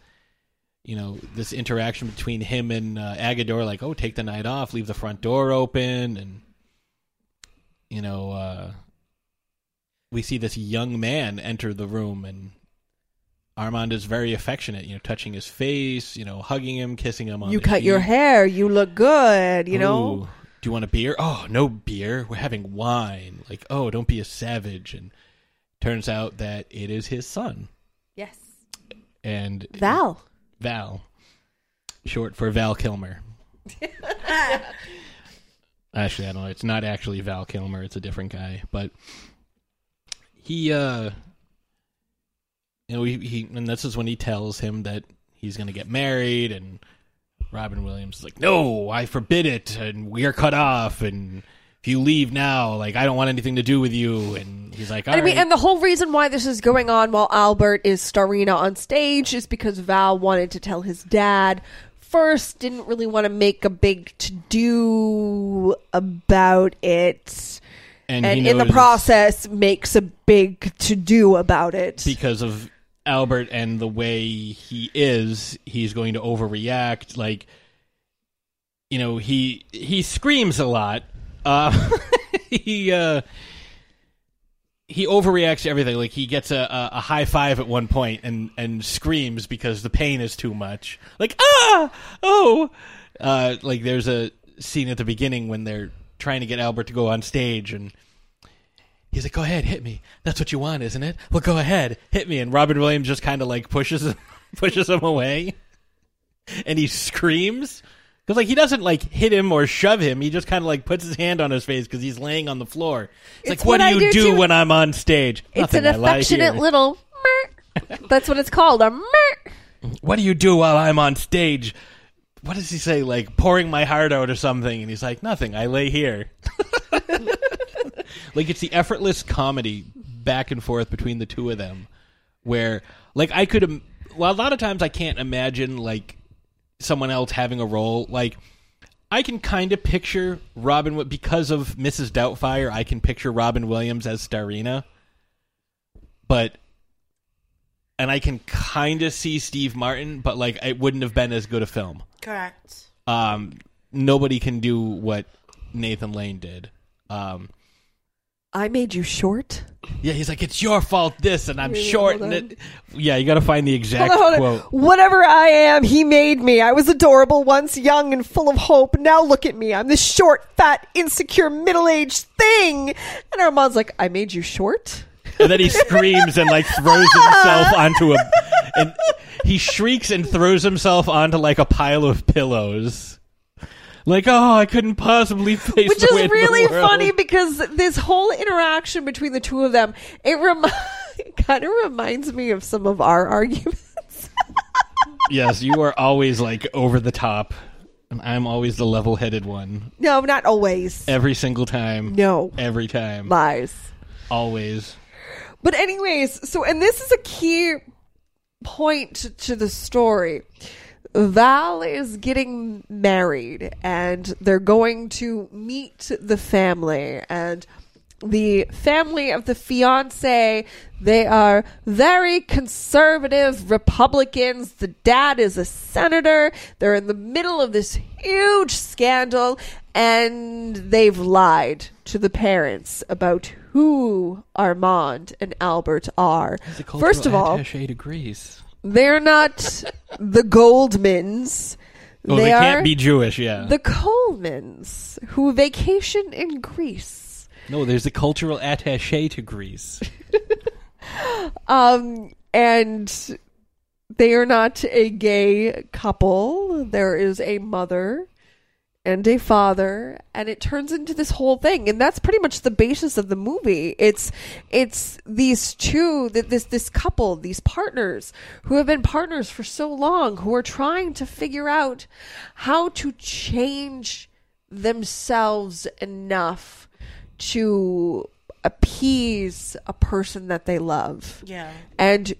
you know, this interaction between him and uh, Agador like, "Oh, take the night off, leave the front door open." And you know, uh we see this young man enter the room and Armand is very affectionate, you know, touching his face, you know, hugging him, kissing him on you cut your hair, you look good, you know? Ooh, do you want a beer? Oh, no beer. We're having wine. Like, oh, don't be a savage. And turns out that it is his son. Yes. And Val. Val. Short for Val Kilmer. Actually, I don't know. It's not actually Val Kilmer. It's a different guy. But he, uh, you know, he, he and this is when he tells him that he's going to get married, and Robin Williams is like, "No, I forbid it, and we are cut off, and if you leave now, like I don't want anything to do with you." And he's like, "All And I mean, right." and the whole reason why this is going on while Albert is Starina on stage is because Val wanted to tell his dad first, didn't really want to make a big to do about it, And and, in the process makes a big to do about it. because of Albert and the way he is, he's going to overreact. Like, you know, he he screams a lot. Uh, he uh, he overreacts to everything. Like he gets a, a, a high five at one point and and screams because the pain is too much. Like ah oh, uh, like there's a scene at the beginning when they're trying to get Albert to go on stage and He's like, "Go ahead, hit me. That's what you want, isn't it? Well, go ahead, hit me." And Robin Williams just kind of like pushes him, pushes him away, and he screams because like he doesn't like hit him or shove him. He just kind of like puts his hand on his face because he's laying on the floor. It's, It's like, "What, what do you do do, when I'm on stage?" it's Nothing, an affectionate little. That's what it's called. A. What do you do while I'm on stage? What does he say? Like pouring my heart out or something? And he's like, "Nothing. I lay here." like it's the effortless comedy back and forth between the two of them, where like I could. im- Well, a lot of times I can't imagine like someone else having a role. Like I can kind of picture Robin because of Mrs. Doubtfire. I can picture Robin Williams as Starina, but and I can kind of see Steve Martin, but like it wouldn't have been as good a film. Correct. Um, nobody can do what Nathan Lane did. Um, I made you short. yeah, he's like, it's your fault, this, and I'm short. hold And it, yeah, you got to find the exact Hold on, hold on. quote. Whatever I am, he made me. I was adorable once, young and full of hope. Now look at me. I'm this short, fat, insecure, middle-aged thing. And Armand's like, I made you short? And then he screams and like throws himself onto a, and he shrieks and throws himself onto like a pile of pillows. Like, oh, I couldn't possibly face Which the is weight the really funny because this whole interaction between the two of them, it, rem- it kind of reminds me of some of our arguments. Yes, you are always like over the top, and I'm always the level-headed one. No, not always. Every single time. No. Every time. Lies. Always. But anyways, so and this is a key point to, to the story. Val is getting married and they're going to meet the family and the family of the fiance they are very conservative republicans the dad is a senator they're in the middle of this huge scandal and they've lied to the parents about who Armand and Albert are. He's a cultural First of all, attaché to Greece. They're not the Goldmans. Oh, they, are can't be Jewish. Yeah. the Colemans who vacation in Greece. no, there's a cultural attaché to Greece. Um, and they are not a gay couple. There is a mother and a father, and it turns into this whole thing, and that's pretty much the basis of the movie. It's it's these two, th- this this couple, these partners who have been partners for so long, who are trying to figure out how to change themselves enough to appease a person that they love. Yeah. And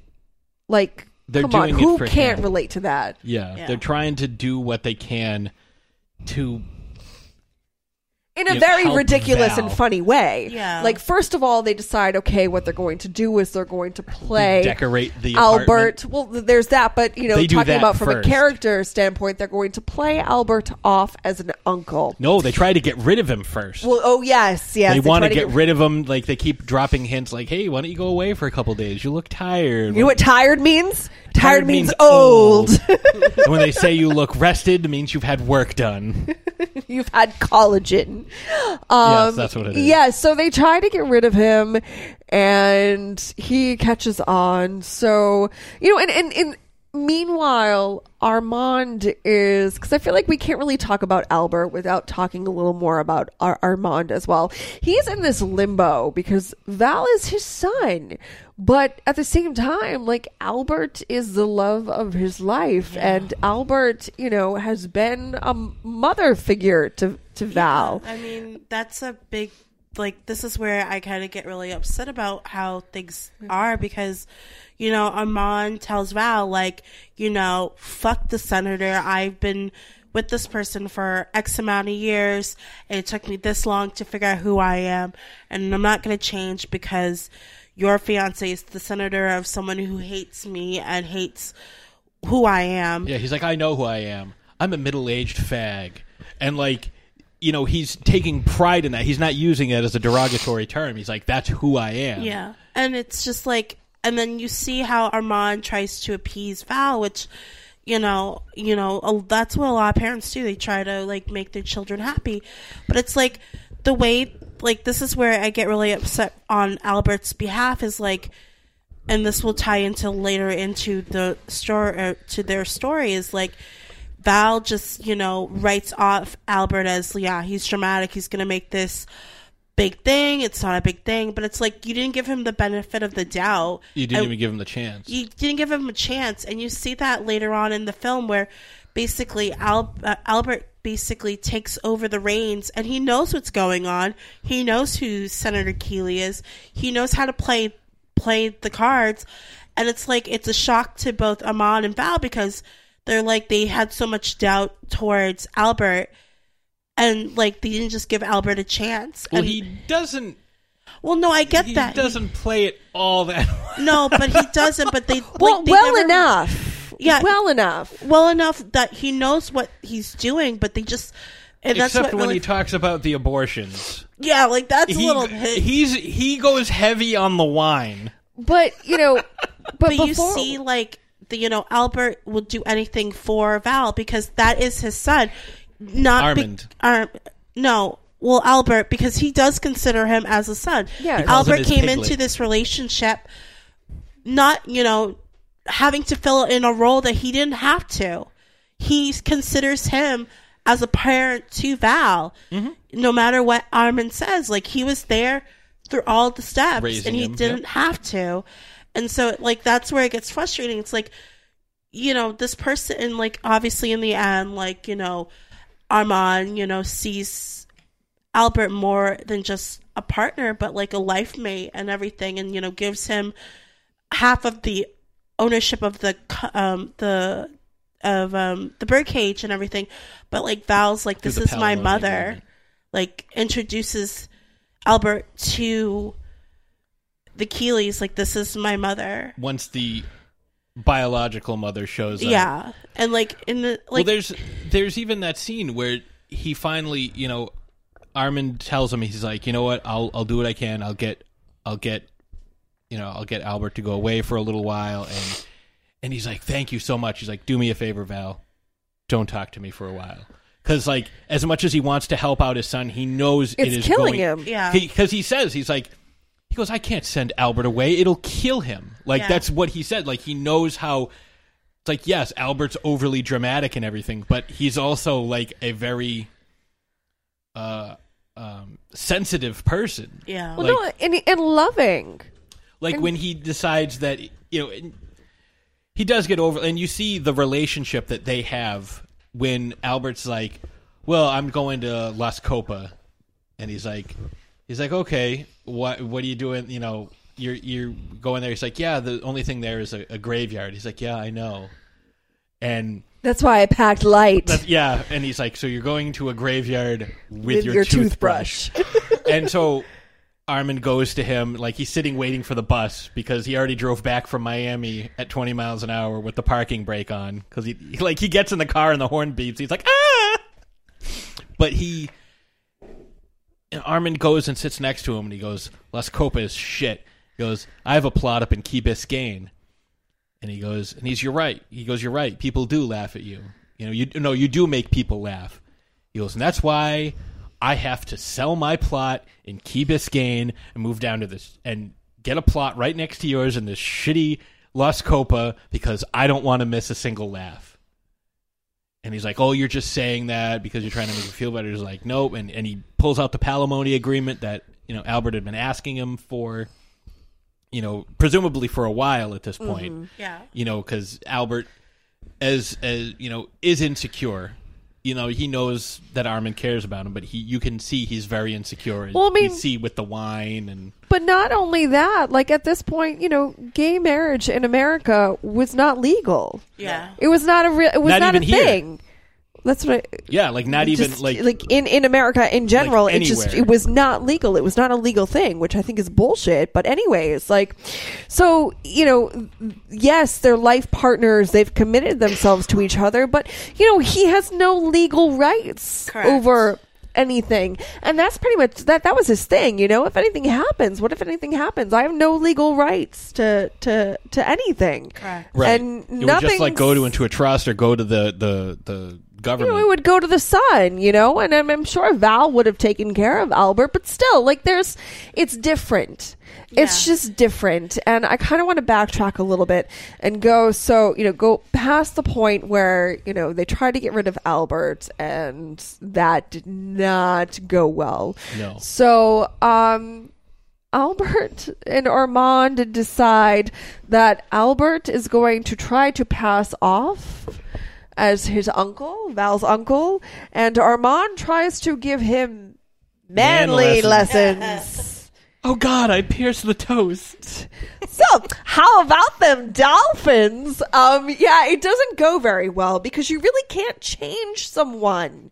like They're come on, it who for can't him. relate to that? Yeah, Yeah. they're trying to do what they can to in a you very ridiculous and funny way. Yeah. Like first of all, they decide, okay, what they're going to do is they're going to play decorate the Albert. apartment. Well, there's that, but you know, They do talking that about from a character standpoint, they're going to play Albert off as an uncle. No, they try to get rid of him first. Well, oh yes, yes. they want to get rid of him. Like they keep dropping hints, like, "Hey, why don't you go away for a couple days? You look tired." You know what tired means? Tired, Tired means, means old. And when they say you look rested, it means you've had work done. You've had collagen. Um, Yes, that's what it is. Yeah, so they try to get rid of him, and he catches on. So you know, and and, and meanwhile, Armand is because I feel like we can't really talk about Albert without talking a little more about Ar- Armand as well. He's in this limbo because Val is his son, but at the same time, like Albert is the love of his life, and Albert, you know, has been a mother figure to to Val. I mean, that's a big like this is where I kind of get really upset about how things mm-hmm. are because you know, Armand tells Val like, you know, fuck the senator. I've been with this person for X amount of years and it took me this long to figure out who I am and I'm not going to change because your fiance is the senator of someone who hates me and hates who I am. Yeah, he's like, I know who I am. I'm a middle aged fag. And like, you know, he's taking pride in that. He's not using it as a derogatory term. He's like, that's who I am. Yeah. And it's just like, and then you see how Armand tries to appease Val, which, you know, you know, that's what a lot of parents do. They try to like make their children happy, but it's like the way, like this is where I get really upset on Albert's behalf is like, and this will tie into later into the story uh, to their story is like Val just you know writes off Albert as yeah he's dramatic he's gonna make this big thing it's not a big thing but it's like you didn't give him the benefit of the doubt. You didn't even give him the chance. you didn't give him a chance and you see that later on in the film where basically Al- uh, Albert basically takes over the reins and he knows what's going on. He knows who Senator Keeley is. He knows how to play play the cards. And it's like it's a shock to both Armand and Val because they're like they had so much doubt towards Albert and like they didn't just give Albert a chance well, and he doesn't. well no I get He that He doesn't play it all that. no but he doesn't but they Well, like, they well never- enough. Yeah. well enough. well enough that he knows what he's doing, but they just and that's Except what when really, he talks about the abortions. yeah, like that's He, a little hit. he's he goes heavy on the wine. But you know, but, but you see, like the you know Albert will do anything for Val because that is his son, not be- Armand. Ar- no, well Albert because he does consider him as a son. Yeah. He calls him Albert came piglet. into this relationship not you know having to fill in a role that he didn't have to. He considers him as a parent to Val, Mm-hmm. no matter what Armin says. Like he was there through all the steps, Raising and he him, didn't yep. have to. And so, like that's where it gets frustrating. It's like, you know, this person, and like obviously in the end, like you know, Armand, you know, sees Albert more than just a partner, but like a life mate and everything, and you know, gives him half of the ownership of the um the of um the birdcage and everything. But like Val's like, this is my mother. agreement. Like introduces Albert to the Keeleys. Like this is my mother. Once the biological mother shows up. Yeah, and like in the well, like there's there's even that scene where he finally, you know, Armin tells him he's like, you know what, I'll I'll do what I can. I'll get I'll get you know I'll get Albert to go away for a little while, and and he's like, thank you so much. He's like, do me a favor, Val, don't talk to me for a while. Because like as much as he wants to help out his son, he knows it It's killing going- him. Yeah. Because he, says he's like, he goes, I can't send Albert away. It'll kill him. Like Yeah. that's what he said. Like he knows how. It's like yes, Albert's overly dramatic and everything, but he's also like a very uh, um, sensitive person. Yeah. Well, Like- no, and, and loving. like when he decides that you know and he does get over and you see the relationship that they have when albert's like well i'm going to las copa and he's like he's like okay what what are you doing? You know you're you're going there. He's like yeah the only thing there is a, a graveyard. He's like yeah i know. And That's why I packed light. yeah and he's like so you're going to a graveyard with, With your, your toothbrush, and so Armin goes to him like he's sitting waiting for the bus because he already drove back from Miami at 20 miles an hour with the parking brake on because he he- like he gets in the car and the horn beeps. He's like ah! But he and Armin goes and sits next to him and he goes Las Copa is shit. He goes I have a plot up in Key Biscayne. And he goes and he's you're right. He goes you're right. People do laugh at you. You know you no you do make people laugh. He goes and that's why I have to sell my plot in Key Biscayne and move down to this and get a plot right next to yours in this shitty Las Copa because I don't want to miss a single laugh. And he's like, "Oh, you're just saying that because you're trying to make me feel better." He's like, "Nope." And and he pulls out the palimony agreement that you know Albert had been asking him for, you know, presumably for a while at this point. Mhm. Yeah. You know, because Albert, as as you know, is insecure. You know, he knows that Armin cares about him, but he you can see he's very insecure. Well, I mean- you see with the wine and But not only that, like at this point, you know, gay marriage in America was not legal. Yeah. It was not a real. It was Not not, even a here. thing. That's what. I, yeah, like not even just, like in in America in general, it just anywhere. it was not legal. It was not a legal thing, which I think is bullshit. But anyways, like, so you know, yes, they're life partners. They've committed themselves to each other, but you know, he has no legal rights Correct. over anything and that's pretty much that that was his thing you know if anything happens what if anything happens i have no legal rights to to to anything Correct. right. and it would just like go to into a trust or go to the the the government. you government. know, it would go to the son, you know, and I'm, I'm sure Val would have taken care of Albert, but still, like, there's, it's different. It's just different. And I kind of want to backtrack a little bit and go, so, you know, go past the point where, you know, they tried to get rid of Albert and that did not go well. No. So, um, Albert and Armand decide that Albert is going to try to pass off as his uncle, Val's uncle, and Armand tries to give him manly Man lessons. lessons. Oh God, I pierced the toast. so, how about them dolphins? Um, yeah, it doesn't go very well because you really can't change someone.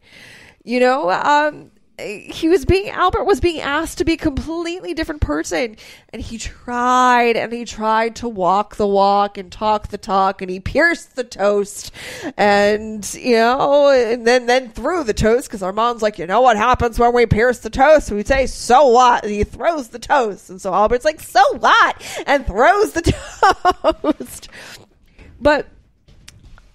You know, um, he was being Albert was being asked to be a completely different person, and he tried and he tried to walk the walk and talk the talk, and he pierced the toast, and you know, and then then threw the toast because Armand's like, you know what happens when we pierce the toast? We say, so what? And he throws the toast, and so Albert's like, so what? And throws the toast, but.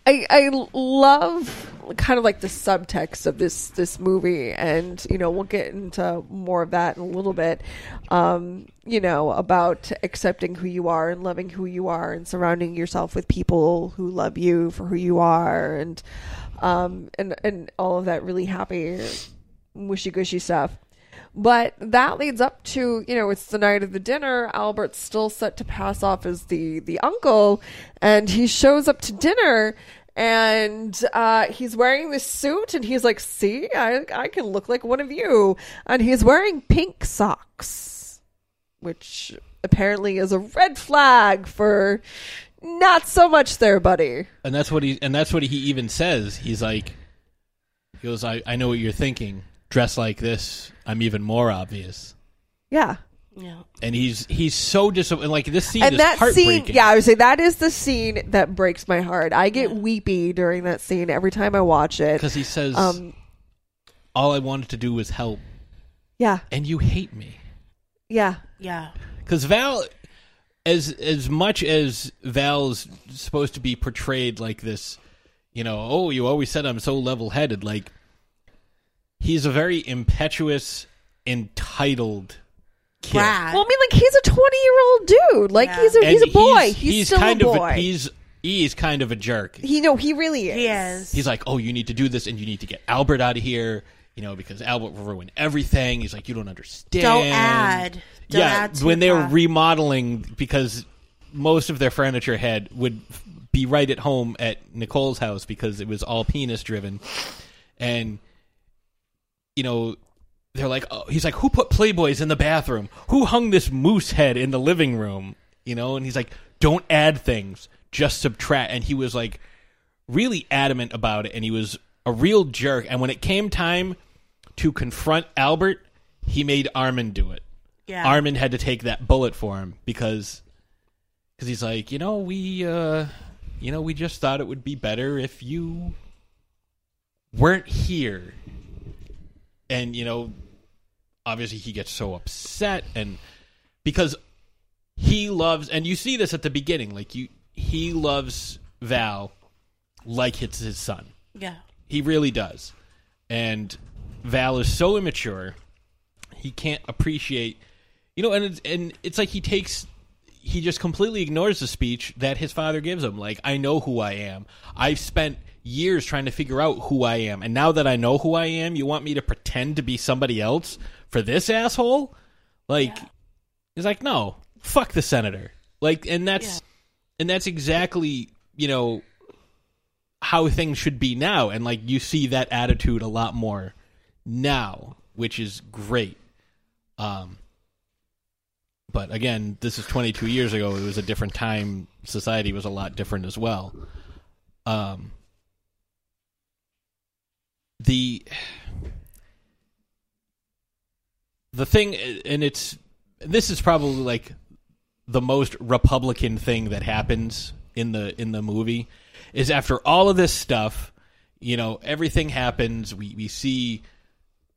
I, I love kind of like the subtext of this this movie and you know we'll get into more of that in a little bit um you know about accepting who you are and loving who you are and surrounding yourself with people who love you for who you are and um and and all of that really happy wishy gushy stuff but that leads up to, you know, it's the night of the dinner. Albert's still set to pass off as the, the uncle, and he shows up to dinner and uh, he's wearing this suit and he's like, see, I, I can look like one of you. And he's wearing pink socks, which apparently is a red flag for not so much there, buddy. And that's what he and that's what he even says. He's like, he goes, I, I know what you're thinking. Dress like this, I'm even more obvious. Yeah. Yeah. And he's he's so disappointed. Like this scene and is that heartbreaking. scene, yeah, I would say that is the scene that breaks my heart. I get weepy during that scene every time I watch it because he says, um, all I wanted to do was help, Yeah. and you hate me. Yeah. Yeah. Because Val, as as much as Val's supposed to be portrayed like this, you know, oh, you always said I'm so level headed. Like, he's a very impetuous, entitled kid. Brad. Well, I mean, like he's a twenty-year-old dude. Like he's a And he's a boy. He's, still kind a of boy. he's he's kind of a jerk. he no, he really is. he is. He's like, oh, you need to do this, and you need to get Albert out of here. You know, because Albert will ruin everything. He's like, you don't understand. Don't add. Don't yeah, add to when they were that. remodeling, because most of their furniture had would be right at home at Nicole's house because it was all penis driven, and you know they're like, oh, he's like, who put Playboys in the bathroom? Who hung this moose head in the living room? You know, and he's like, don't add things, just subtract. And he was like really adamant about it, and he was a real jerk. And when it came time to confront Albert, he made Armin do it. Yeah. Armin had to take that bullet for him because because he's like, you know, we uh you know, we just thought it would be better if you weren't here. And you know, obviously he gets so upset and because he loves and you see this at the beginning like you he loves Val like it's his son. Yeah. He really does. And Val is so immature, he can't appreciate, you know, and it's, and it's like he takes, he just completely ignores the speech that his father gives him. Like, I know who I am. I've spent years trying to figure out who I am, and now that I know who I am, you want me to pretend to be somebody else for this asshole? Like, he's like, no, fuck the senator. Like, and that's, and that's exactly, you know, how things should be now. And like you see that attitude a lot more now which is great. Um but again this is 22 years ago. It was a different time. Society was a lot different as well. Um the the thing and it's this is probably like the most republican thing that happens in the in the movie is after all of this stuff you know everything happens we we see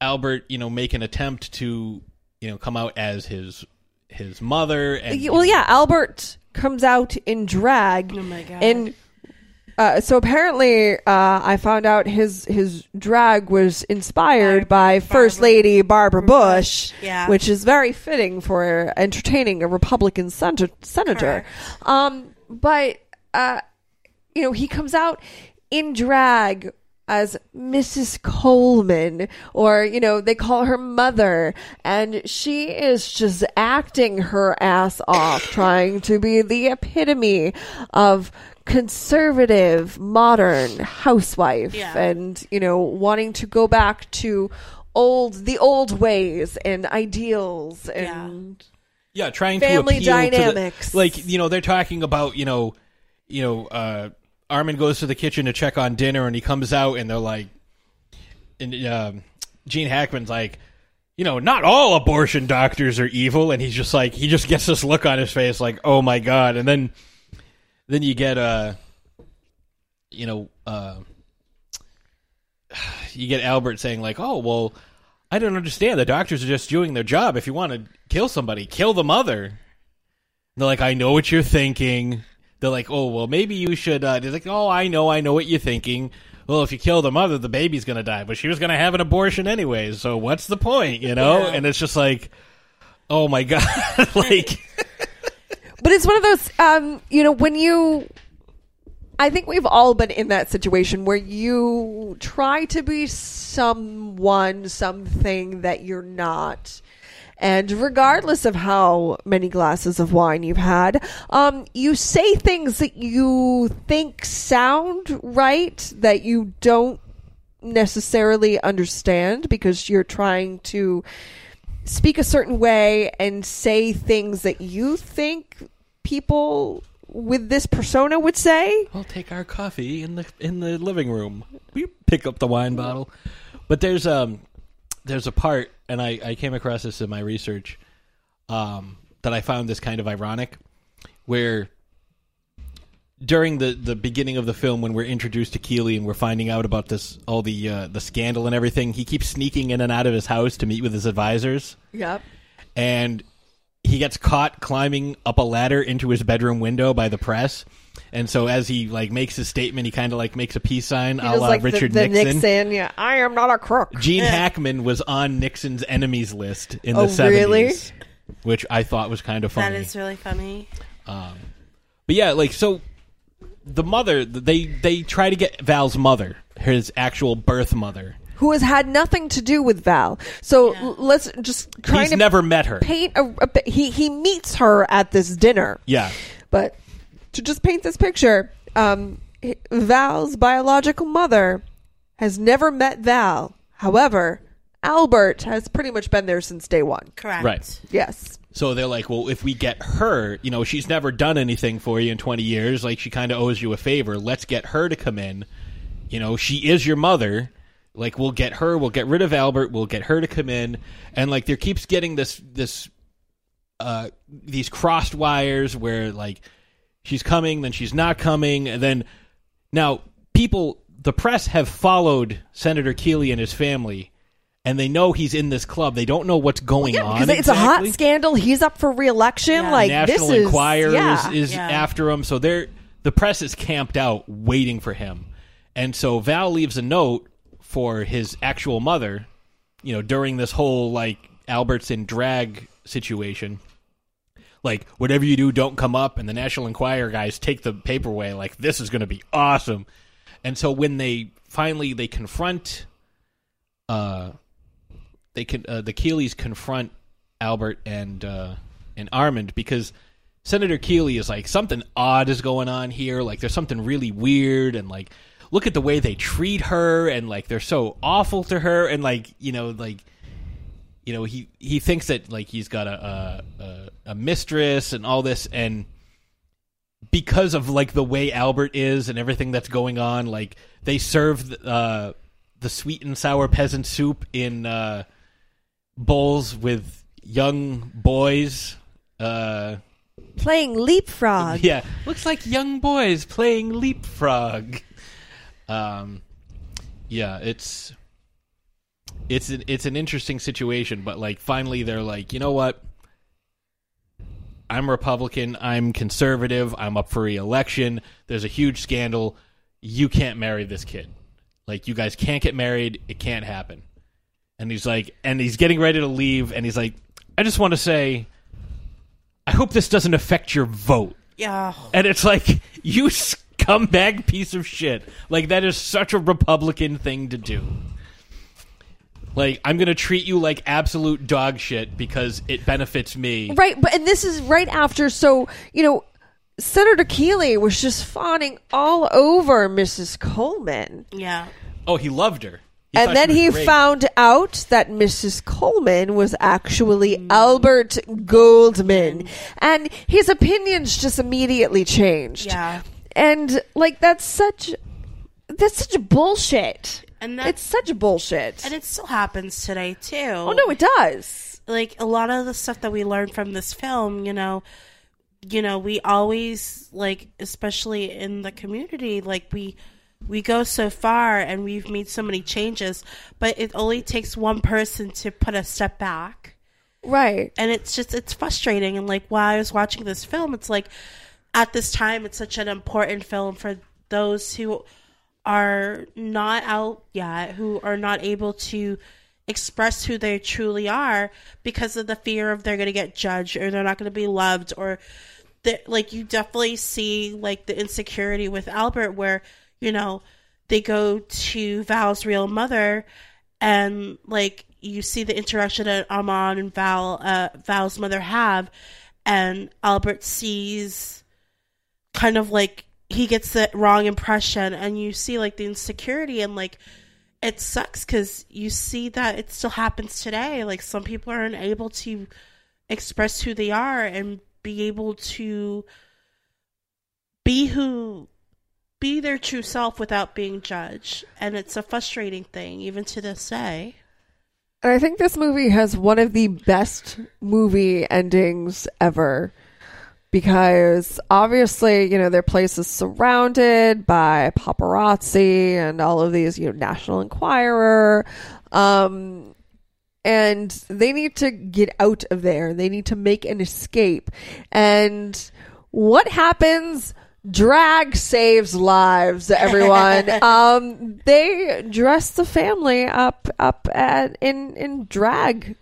albert you know make an attempt to you know come out as his his mother and well, yeah, Albert comes out in drag. Oh my god. And uh, so apparently, uh, I found out his his drag was inspired by First Lady Barbara Bush, Yeah. which is very fitting for entertaining a Republican senator. senator. Um, but uh, you know, he comes out in drag as Mrs. Coleman, or, you know, they call her mother, and she is just acting her ass off, trying to be the epitome of conservative, modern housewife, Yeah. and, you know, wanting to go back to old, the old ways and ideals and. yeah trying Family to appeal to the- dynamics. like you know they're talking about you know you know uh armin goes to the kitchen to check on dinner and he comes out and they're like and um gene hackman's like you know not all abortion doctors are evil and he's just like he just gets this look on his face like oh my god and then then you get uh you know uh you get albert saying like oh well I don't understand. The doctors are just doing their job. If you want to kill somebody, kill the mother. And they're like, I know what you're thinking. They're like, oh, well, maybe you should. Uh, they're like, oh, I know, I know what you're thinking. Well, if you kill the mother, the baby's going to die. But she was going to have an abortion anyways. So what's the point, you know? Yeah. And it's just like, oh my God. like, But it's one of those, um, you know, when you. I think we've all been in that situation where you try to be someone, something that you're not. And regardless of how many glasses of wine you've had, um, you say things that you think sound right, that you don't necessarily understand because you're trying to speak a certain way and say things that you think people with this persona would say. I'll take our coffee in the in the living room. We pick up the wine bottle. But there's um there's a part and I, I came across this in my research um that I found this kind of ironic where during the the beginning of the film when we're introduced to Keeley and we're finding out about this all the uh, the scandal and everything, he keeps sneaking in and out of his house to meet with his advisors, Yep. and he gets caught climbing up a ladder into his bedroom window by the press. And so as he like makes his statement, he kind of like makes a peace sign, He a does la like Richard the, the Nixon. Nixon. Yeah, I am not a crook. Gene Hackman was on Nixon's enemies list in Oh, the seventies, really? which I thought was kind of funny. That is really funny. Um, but yeah, like so, the mother they they try to get Val's mother, his actual birth mother. Who has had nothing to do with Val. So l- let's just kind He's of never met her. paint a, a he he meets her at this dinner. Yeah, But to just paint this picture, um, Val's biological mother has never met Val. However, Albert has pretty much been there since day one. Correct. right. Yes. So they're like, well, if we get her, you know, she's never done anything for you in 20 years. Like, she kind of owes you a favor. Let's get her to come in. You know, she is your mother. Like, we'll get her. We'll get rid of Albert. We'll get her to come in. And like, there keeps getting this this uh these crossed wires where like she's coming, then she's not coming, and then now people, the press have followed Senator Keeley and his family. And they know he's in this club. They don't know what's going on. Because it's a hot scandal. He's up for reelection. Like National this is Enquirer yeah. is, is Yeah. after him, so they're the press is camped out waiting for him, and so Val leaves a note for his actual mother, you know, during this whole like Albert's in drag situation. Like whatever you do, don't come up, and the National Enquirer guys take the paper away. Like this is going to be awesome, and so when they finally they confront, uh, they can uh, the Keeleys confront Albert and uh, and Armand because Senator Keeley is like something odd is going on here. Like there's something really weird and like look at the way they treat her and like they're so awful to her and like you know like you know he he thinks that like he's got a a, a, mistress and all this. And because of like the way Albert is and everything that's going on like they serve uh the sweet and sour peasant soup in uh bowls with young boys uh playing leapfrog. yeah. Looks like young boys playing leapfrog um yeah it's it's an, it's an interesting situation but like finally they're like you know what? I'm republican i'm conservative i'm up for re-election. There's a huge scandal. You can't marry this kid. Like you guys can't get married. It can't happen. And he's like and he's getting ready to leave and he's like i just want to say i hope this doesn't affect your vote. Yeah. and it's like you scumbag piece of shit. Like that is such a Republican thing to do. Like I'm gonna treat you like absolute dog shit because it benefits me. Right, but and this is right after. So you know, Senator Keeley was just fawning all over Mrs. Coleman, Yeah. Oh, he loved her. He and then he great. found out that Mrs. Coleman was actually Albert Goldman, and his opinions just immediately changed. Yeah. And like that's such that's such bullshit. And that- it's such a bullshit. And it still happens today too. oh no, it does. like a lot of the stuff that we learned from this film, you know, you know, we always like especially in the community, like we we go so far and we've made so many changes, but it only takes one person to put a step back. Right. And it's just it's frustrating and like while I was watching this film, it's like at this time it's such an important film for those who are not out yet, who are not able to express who they truly are because of the fear of they're going to get judged or they're not going to be loved or like you definitely see like the insecurity with Albert where you know they go to Val's real mother and like you see the interaction that Armand and Val uh, Val's mother have and Albert sees kind of like he gets the wrong impression and you see like the insecurity and like it sucks because you see that it still happens today. Like some people are unable to express who they are and be able to be who be their true self without being judged. And it's a frustrating thing even to this day. And I think this movie has one of the best movie endings ever. Because obviously, you know, their place is surrounded by paparazzi and all of these, you know, National Enquirer. Um, and they need to get out of there. They need to make an escape. And what happens? Drag saves lives, everyone. um, they dress the family up up at in in drag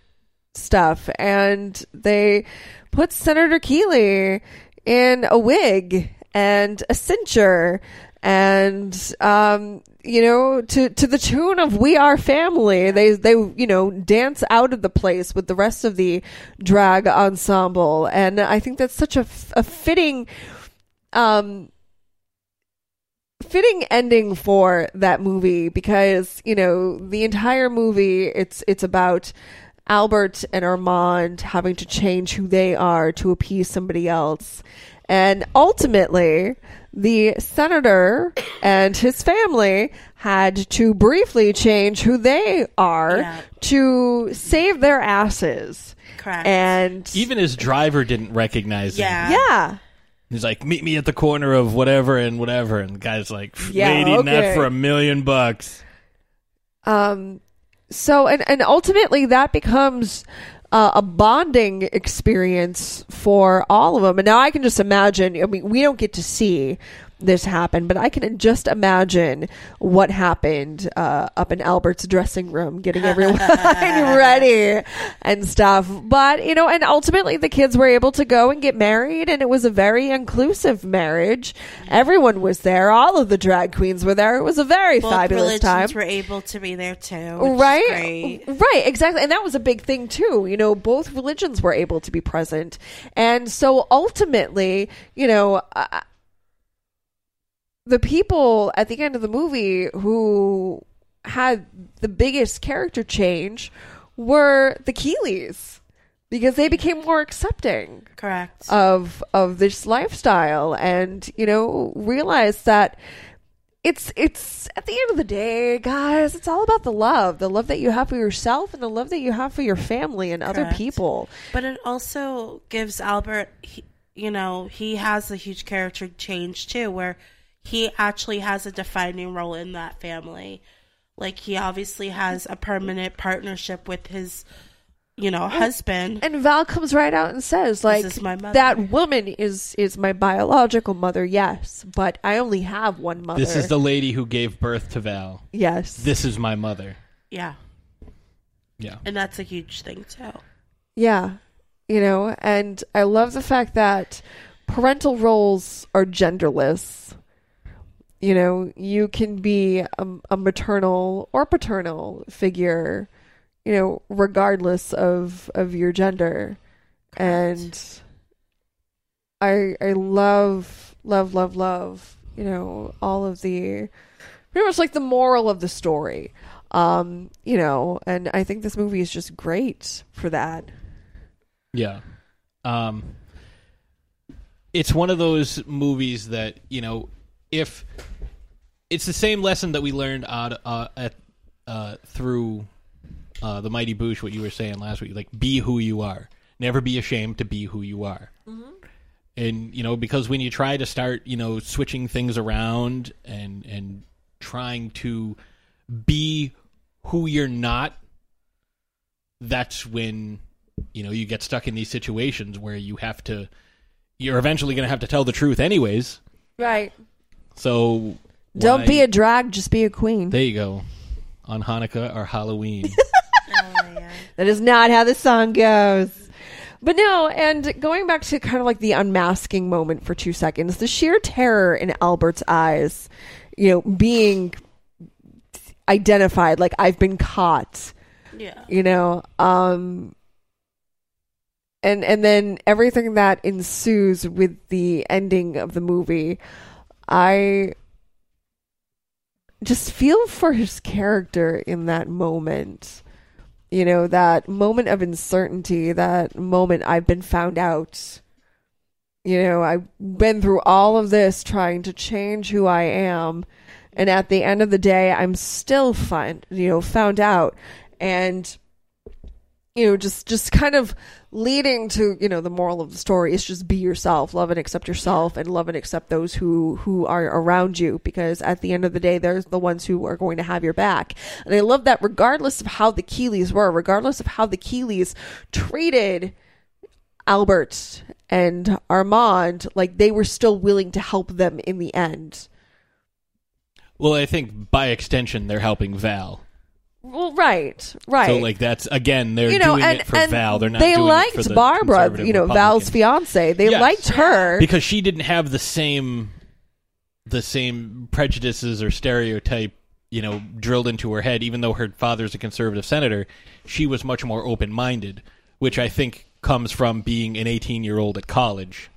stuff, and they put Senator Keeley in a wig and a cincher and um you know to to the tune of we are family. They they you know dance out of the place with the rest of the drag ensemble. And i think that's such a, a fitting um fitting ending for that movie because you know the entire movie it's it's about Albert and Armand having to change who they are to appease somebody else and ultimately the senator and his family had to briefly change who they are Yeah. to save their asses Correct. and Even his driver didn't recognize Yeah. him. yeah He's like, meet me at the corner of whatever and whatever. And the guy's like, Yeah, lady, okay. not for a million bucks. Um, so and and ultimately that becomes uh, a bonding experience for all of them. And now I can just imagine. I mean, we don't get to see this happened, but I can just imagine what happened uh, up in Albert's dressing room, getting everyone ready and stuff. But you know, and ultimately the kids were able to go and get married, and it was a very inclusive marriage. Everyone was there. All of the drag queens were there. It was a very Both fabulous time were able to be there too. right right exactly and that was a big thing too you know both religions were able to be present and so ultimately you know uh, the people at the end of the movie who had the biggest character change were the keeleys because they became more accepting Correct. of of this lifestyle and you know realize that it's it's at the end of the day guys it's all about the love the love that you have for yourself and the love that you have for your family and other people But it also gives Albert, he, you know, he has a huge character change too, where he actually has a defining role in that family. Like he obviously has a permanent partnership with his, you know, husband. and val comes right out and says like is my mother. that woman is is my biological mother yes but i only have one mother This is the lady who gave birth to Val. yes This is my mother. Yeah, Yeah. and that's a huge thing too. Yeah. You know, and I love the fact that parental roles are genderless. You know, you can be a, a maternal or paternal figure, you know, regardless of of your gender. And I I love love love love, you know, all of the pretty much like the moral of the story. Um, you know, and I think this movie is just great for that. Yeah. Um, it's one of those movies that, you know, if it's the same lesson that we learned out uh, at uh, through uh, the Mighty Boosh, what you were saying last week, like be who you are. Never be ashamed to be who you are. And you know, because when you try to start, you know, switching things around and and trying to be who you're not, that's when you know you get stuck in these situations where you have to you're eventually going to have to tell the truth anyways Right. So Don't why- be a drag, just be a queen. there you go on hanukkah or halloween That is not how the song goes. But no, and going back to kind of like the unmasking moment for two seconds, the sheer terror in Albert's eyes, you know, being identified like I've been caught. Yeah. You know, um and and then everything that ensues with the ending of the movie, I just feel for his character in that moment. You know, that moment of uncertainty, that moment I've been found out. You know, I've been through all of this trying to change who I am. And at the end of the day, I'm still fun, you know, found out. And, you know, just just kind of leading to you know the moral of the story is just be yourself, love and accept yourself, and love and accept those who who are around you because at the end of the day, they're the ones who are going to have your back. And I love that regardless of how the Keeleys were, regardless of how the Keeleys treated Albert and Armand, like they were still willing to help them in the end. Well, I think by extension they're helping Val. Well, right, right. So like that's again they're you know, doing and, it for and Val. They're not. they doing liked it for the Barbara, you know, Val's fiance. They Yes. liked her. because she didn't have the same the same prejudices or stereotype you know drilled into her head even though her father's a conservative senator she was much more open-minded which i think comes from being an 18 year old at college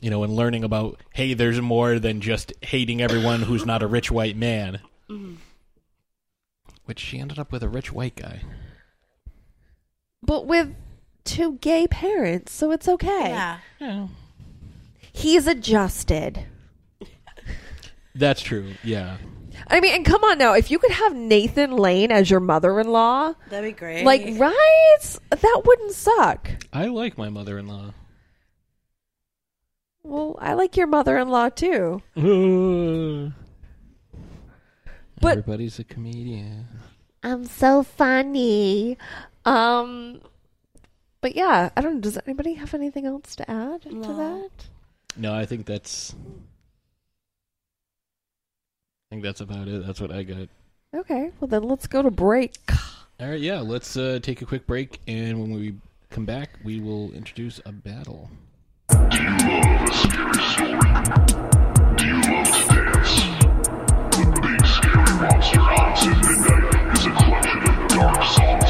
you know and learning about hey there's more than just hating everyone who's not a rich white man which she ended up with a rich white guy but with two gay parents, so it's okay. Yeah. He's adjusted. that's true yeah I mean, and come on now, if you could have Nathan Lane as your mother-in-law, That'd be great. like right, that wouldn't suck. i like my mother-in-law Well, I like your mother-in-law too. But- everybody's a comedian I'm so funny. Um, but yeah, I don't. Does anybody have anything else to add to that? No, I think that's. I think that's about it. That's what I got. Okay, well then let's go to break. All right, yeah, let's uh, take a quick break, and when we come back, we will introduce a battle. Monster Hunts at Midnight is a collection of dark songs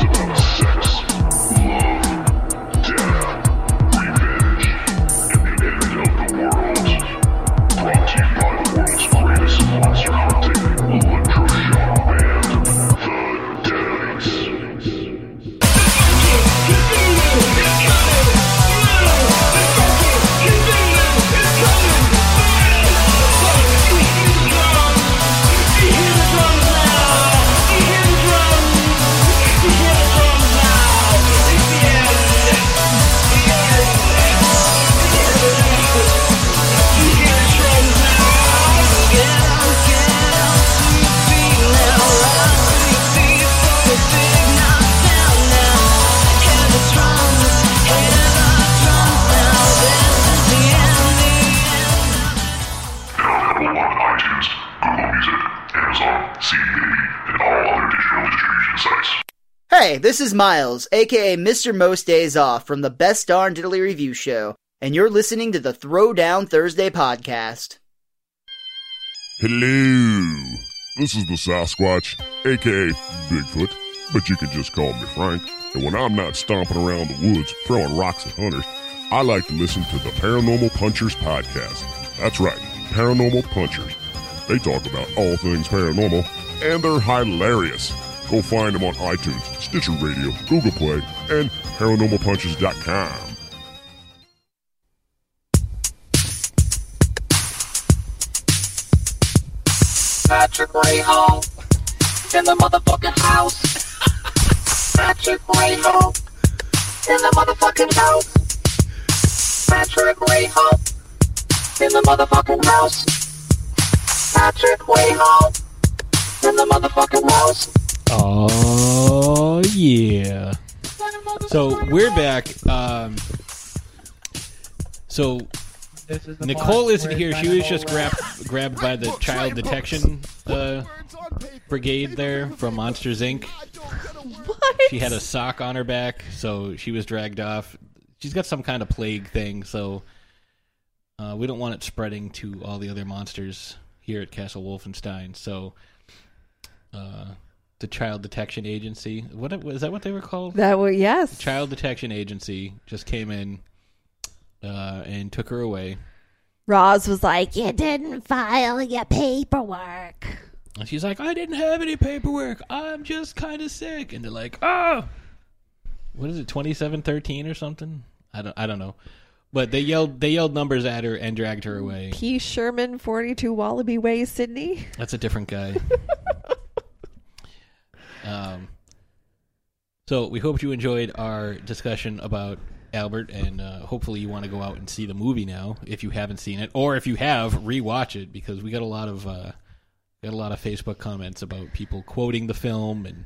This is Miles, aka Mr. Most Days Off from the Best Darn Diddly Review Show, and you're listening to the Throwdown Thursday podcast. Hello, this is the Sasquatch, aka Bigfoot, but you can just call me Frank. And when I'm not stomping around the woods throwing rocks at hunters, I like to listen to the Paranormal Punchers podcast. That's right, Paranormal Punchers. They talk about all things paranormal, and they're hilarious. Go find them on iTunes, Stitcher Radio, Google Play, and ParanormalPunchers.com. Patrick Ray Hall in the motherfucking house. Patrick Ray Hall in the motherfucking house. Patrick Ray Hall in the motherfucking house. Patrick Ray Hall in the motherfucking house. Oh yeah. So we're back. Um, so Nicole isn't here. She was just grabbed grabbed by the child detection uh, brigade there from Monsters Inc. What? She had a sock on her back, so she was dragged off. She's got some kind of plague thing, so uh, we don't want it spreading to all the other monsters here at Castle Wolfenstein. So, uh, the Child Detection Agency. What is that? What they were called? That was yes. Child Detection Agency just came in uh, and took her away. Roz was like, "You didn't file your paperwork." And she's like, I didn't have any paperwork. I'm just kind of sick. And they're like, oh, what is it, 2713 or something? I don't, I don't know. But they yelled, they yelled numbers at her and dragged her away. P. Sherman, 42 Wallaby Way, Sydney. That's a different guy. um, So we hope you enjoyed our discussion about Albert, and uh, hopefully you want to go out and see the movie now if you haven't seen it, or if you have, rewatch it because we got a lot of uh, got a lot of Facebook comments about people quoting the film, and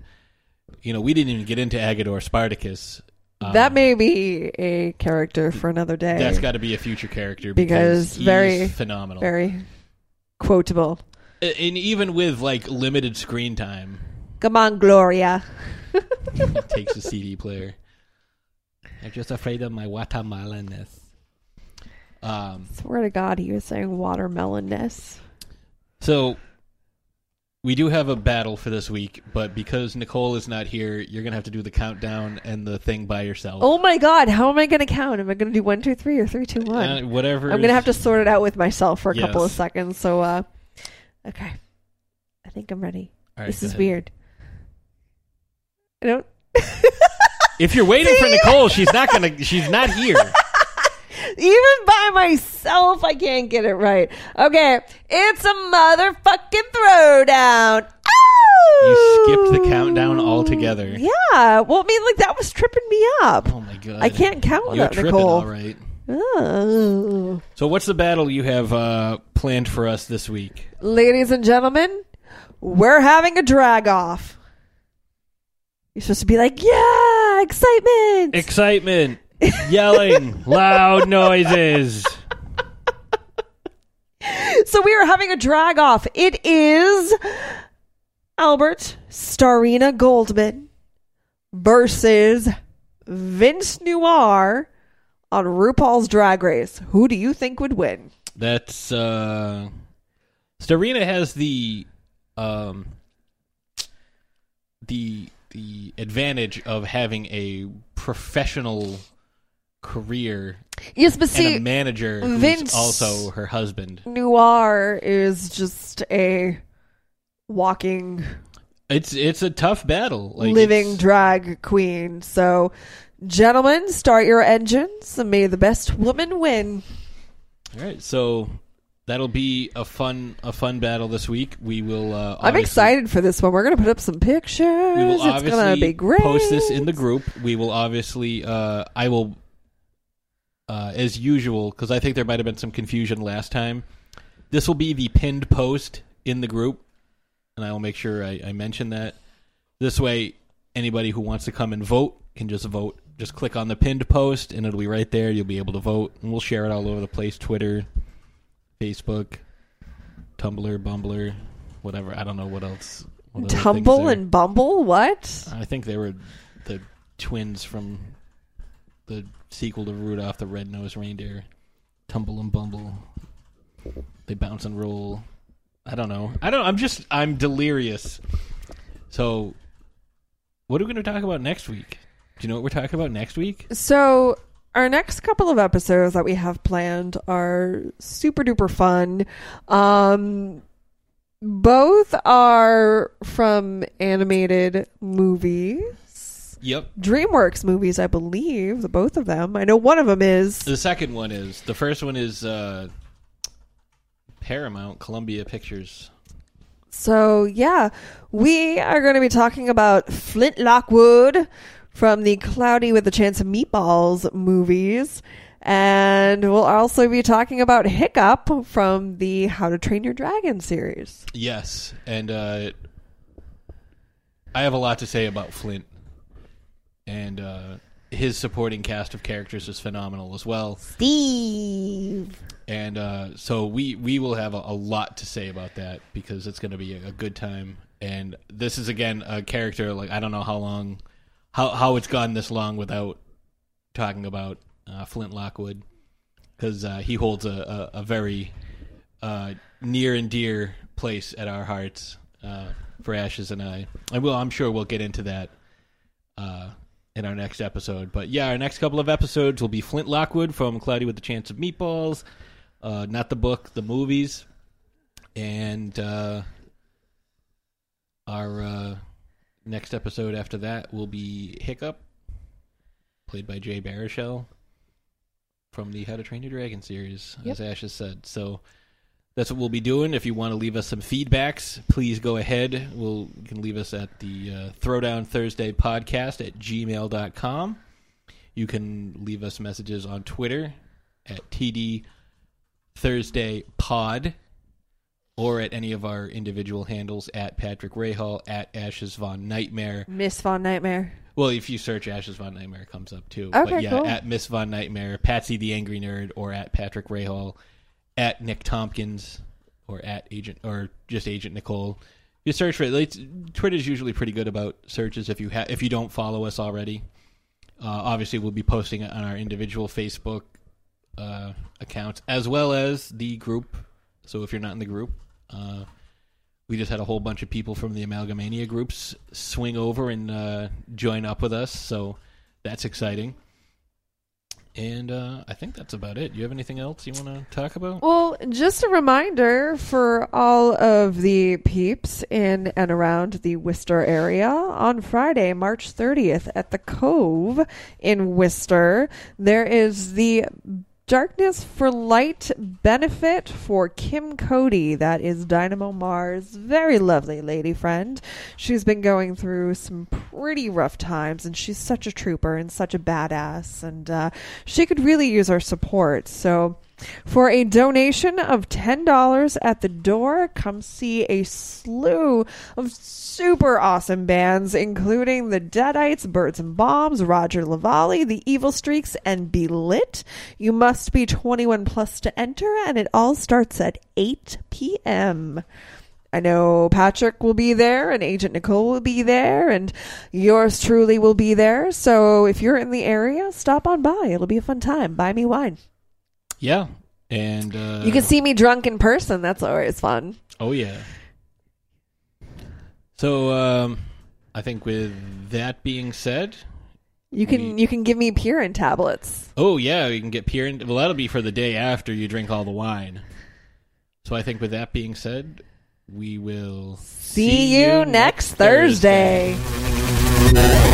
you know we didn't even get into Agador Spartacus. Um, that may be a character for another day. that's got to be a future character because he's very phenomenal, very quotable. And even with like limited screen time, Come on, Gloria. he takes a CD player. I'm just afraid of my watermelonness. Um, Swear to God, he was saying watermelonness. so we do have a battle for this week, but because Nicole is not here, you're gonna have to do the countdown and the thing by yourself. Oh my God, how am I going to count? Am I going to do one, two, three, or three, two, one? Uh, whatever I'm going to have to sort it out with myself for a couple of seconds. So, uh, okay, I think I'm ready. Right, this is ahead. weird. I don't. If you're waiting for Nicole, she's not gonna. She's not here. Even by myself, I can't get it right. Okay, it's a motherfucking throwdown. You skipped the countdown altogether. Yeah, well, I mean, like that was tripping me up. Oh my god! I can't count You're that, tripping, Nicole. all right. Oh. So, what's the battle you have uh, planned for us this week? Ladies and gentlemen, we're having a drag off. You're supposed to be like, yeah, excitement. Excitement, yelling, loud noises. so we are having a drag off. It is Albert Starina Goldman versus Vince Noir on RuPaul's Drag Race. Who do you think would win? That's uh Starina has the um the the advantage of having a professional career Yes, but see, and a manager who's Vince- also her husband. Noir is just a walking, It's it's a tough battle. Like living drag queen. So, gentlemen, start your engines and may the best woman win. All right, so that'll be a fun a fun battle this week. We will. Uh, I'm excited for this one. We're going to put up some pictures. We will it's going to be great. post this in the group. We will obviously. Uh, I will, uh, as usual, because I think there might have been some confusion last time. This will be the pinned post in the group, and I will make sure I, I mention that. This way, anybody who wants to come and vote can just vote. Just click on the pinned post, and it'll be right there. You'll be able to vote, and we'll share it all over the place: Twitter, Facebook, Tumblr, Bumbler, whatever. I don't know what else. what Tumble and Bumble? What? I think they were the twins from the sequel to Rudolph the Red-Nosed Reindeer. Tumble and Bumble. They bounce and roll. I don't know. I don't. I'm just. I'm delirious. So, what are we going to talk about next week? Do you know what we're talking about next week? So, our next couple of episodes that we have planned are super duper fun. Um, both are from animated movies. Yep. DreamWorks movies, I believe, the both of them. I know one of them is. The second one is. The first one is uh, Paramount, Columbia Pictures. So, yeah, we are going to be talking about Flint Lockwood from the Cloudy with a Chance of Meatballs movies. And we'll also be talking about Hiccup from the How to Train Your Dragon series. Yes, and uh, I have a lot to say about Flint, and uh, his supporting cast of characters is phenomenal as well. Steve. And uh, so we we will have a, a lot to say about that because it's going to be a, a good time. And this is again a character like I don't know how long, how how it's gone this long without talking about uh, Flint Lockwood because uh, he holds a, a, a very uh, near and dear place at our hearts uh, for Ashes and I. And we'll, I'm sure we'll get into that uh, in our next episode. But yeah, our next couple of episodes will be Flint Lockwood from Cloudy with the Chance of Meatballs, uh, not the book, the movies, and our next episode after that will be Hiccup, played by Jay Baruchel from the How to Train Your Dragon series, as Ash has said. So that's what we'll be doing. If you want to leave us some feedbacks, please go ahead. We'll you can leave us at the uh, Throwdown Thursday podcast at gmail.com. You can leave us messages on Twitter at TD Thursday Pod or at any of our individual handles at Patrick Rahal, at Ashes Von Nightmare. Miss Von Nightmare. Well, if you search Ashes Von Nightmare, it comes up too. Okay, but yeah, cool. at Miss Von Nightmare, Patsy the Angry Nerd, or at Patrick Rahal, at Nick Tompkins, or at Agent, or just Agent Nicole. You search for it. Twitter's usually pretty good about searches if you ha- if you don't follow us already. Uh, obviously, we'll be posting it on our individual Facebook uh, accounts as well as the group. So if you're not in the group, uh, we just had a whole bunch of people from the Amalgamania groups swing over and uh, join up with us. So that's exciting. And uh, I think that's about it. You have anything else you want to talk about? Well, just a reminder for all of the peeps in and around the Worcester area on Friday, March 30th at the Cove in Worcester, there is the Darkness for Light benefit for Kim Cody. That is Dynamo Mars' very lovely lady friend. She's been going through some pretty rough times, and she's such a trooper and such a badass, and uh, she could really use our support. So, for a donation of $10 at the door, come see a slew of super awesome bands, including the Deadites, Birds and Bombs, Roger Lavalley, The Evil Streaks, and Be Lit. You must be 21 plus to enter, and it all starts at 8 p.m. I know Patrick will be there and Agent Nicole will be there and yours truly will be there. So if you're in the area, stop on by. It'll be a fun time. Buy me wine. Yeah. And uh, You can see me drunk in person. That's always fun. Oh yeah. So um, I think with that being said, You can you can give me Purin tablets. oh yeah, you can get Pier. Well, that'll be for the day after you drink all the wine. So I think with that being said, we will See, you next Thursday. Thursday.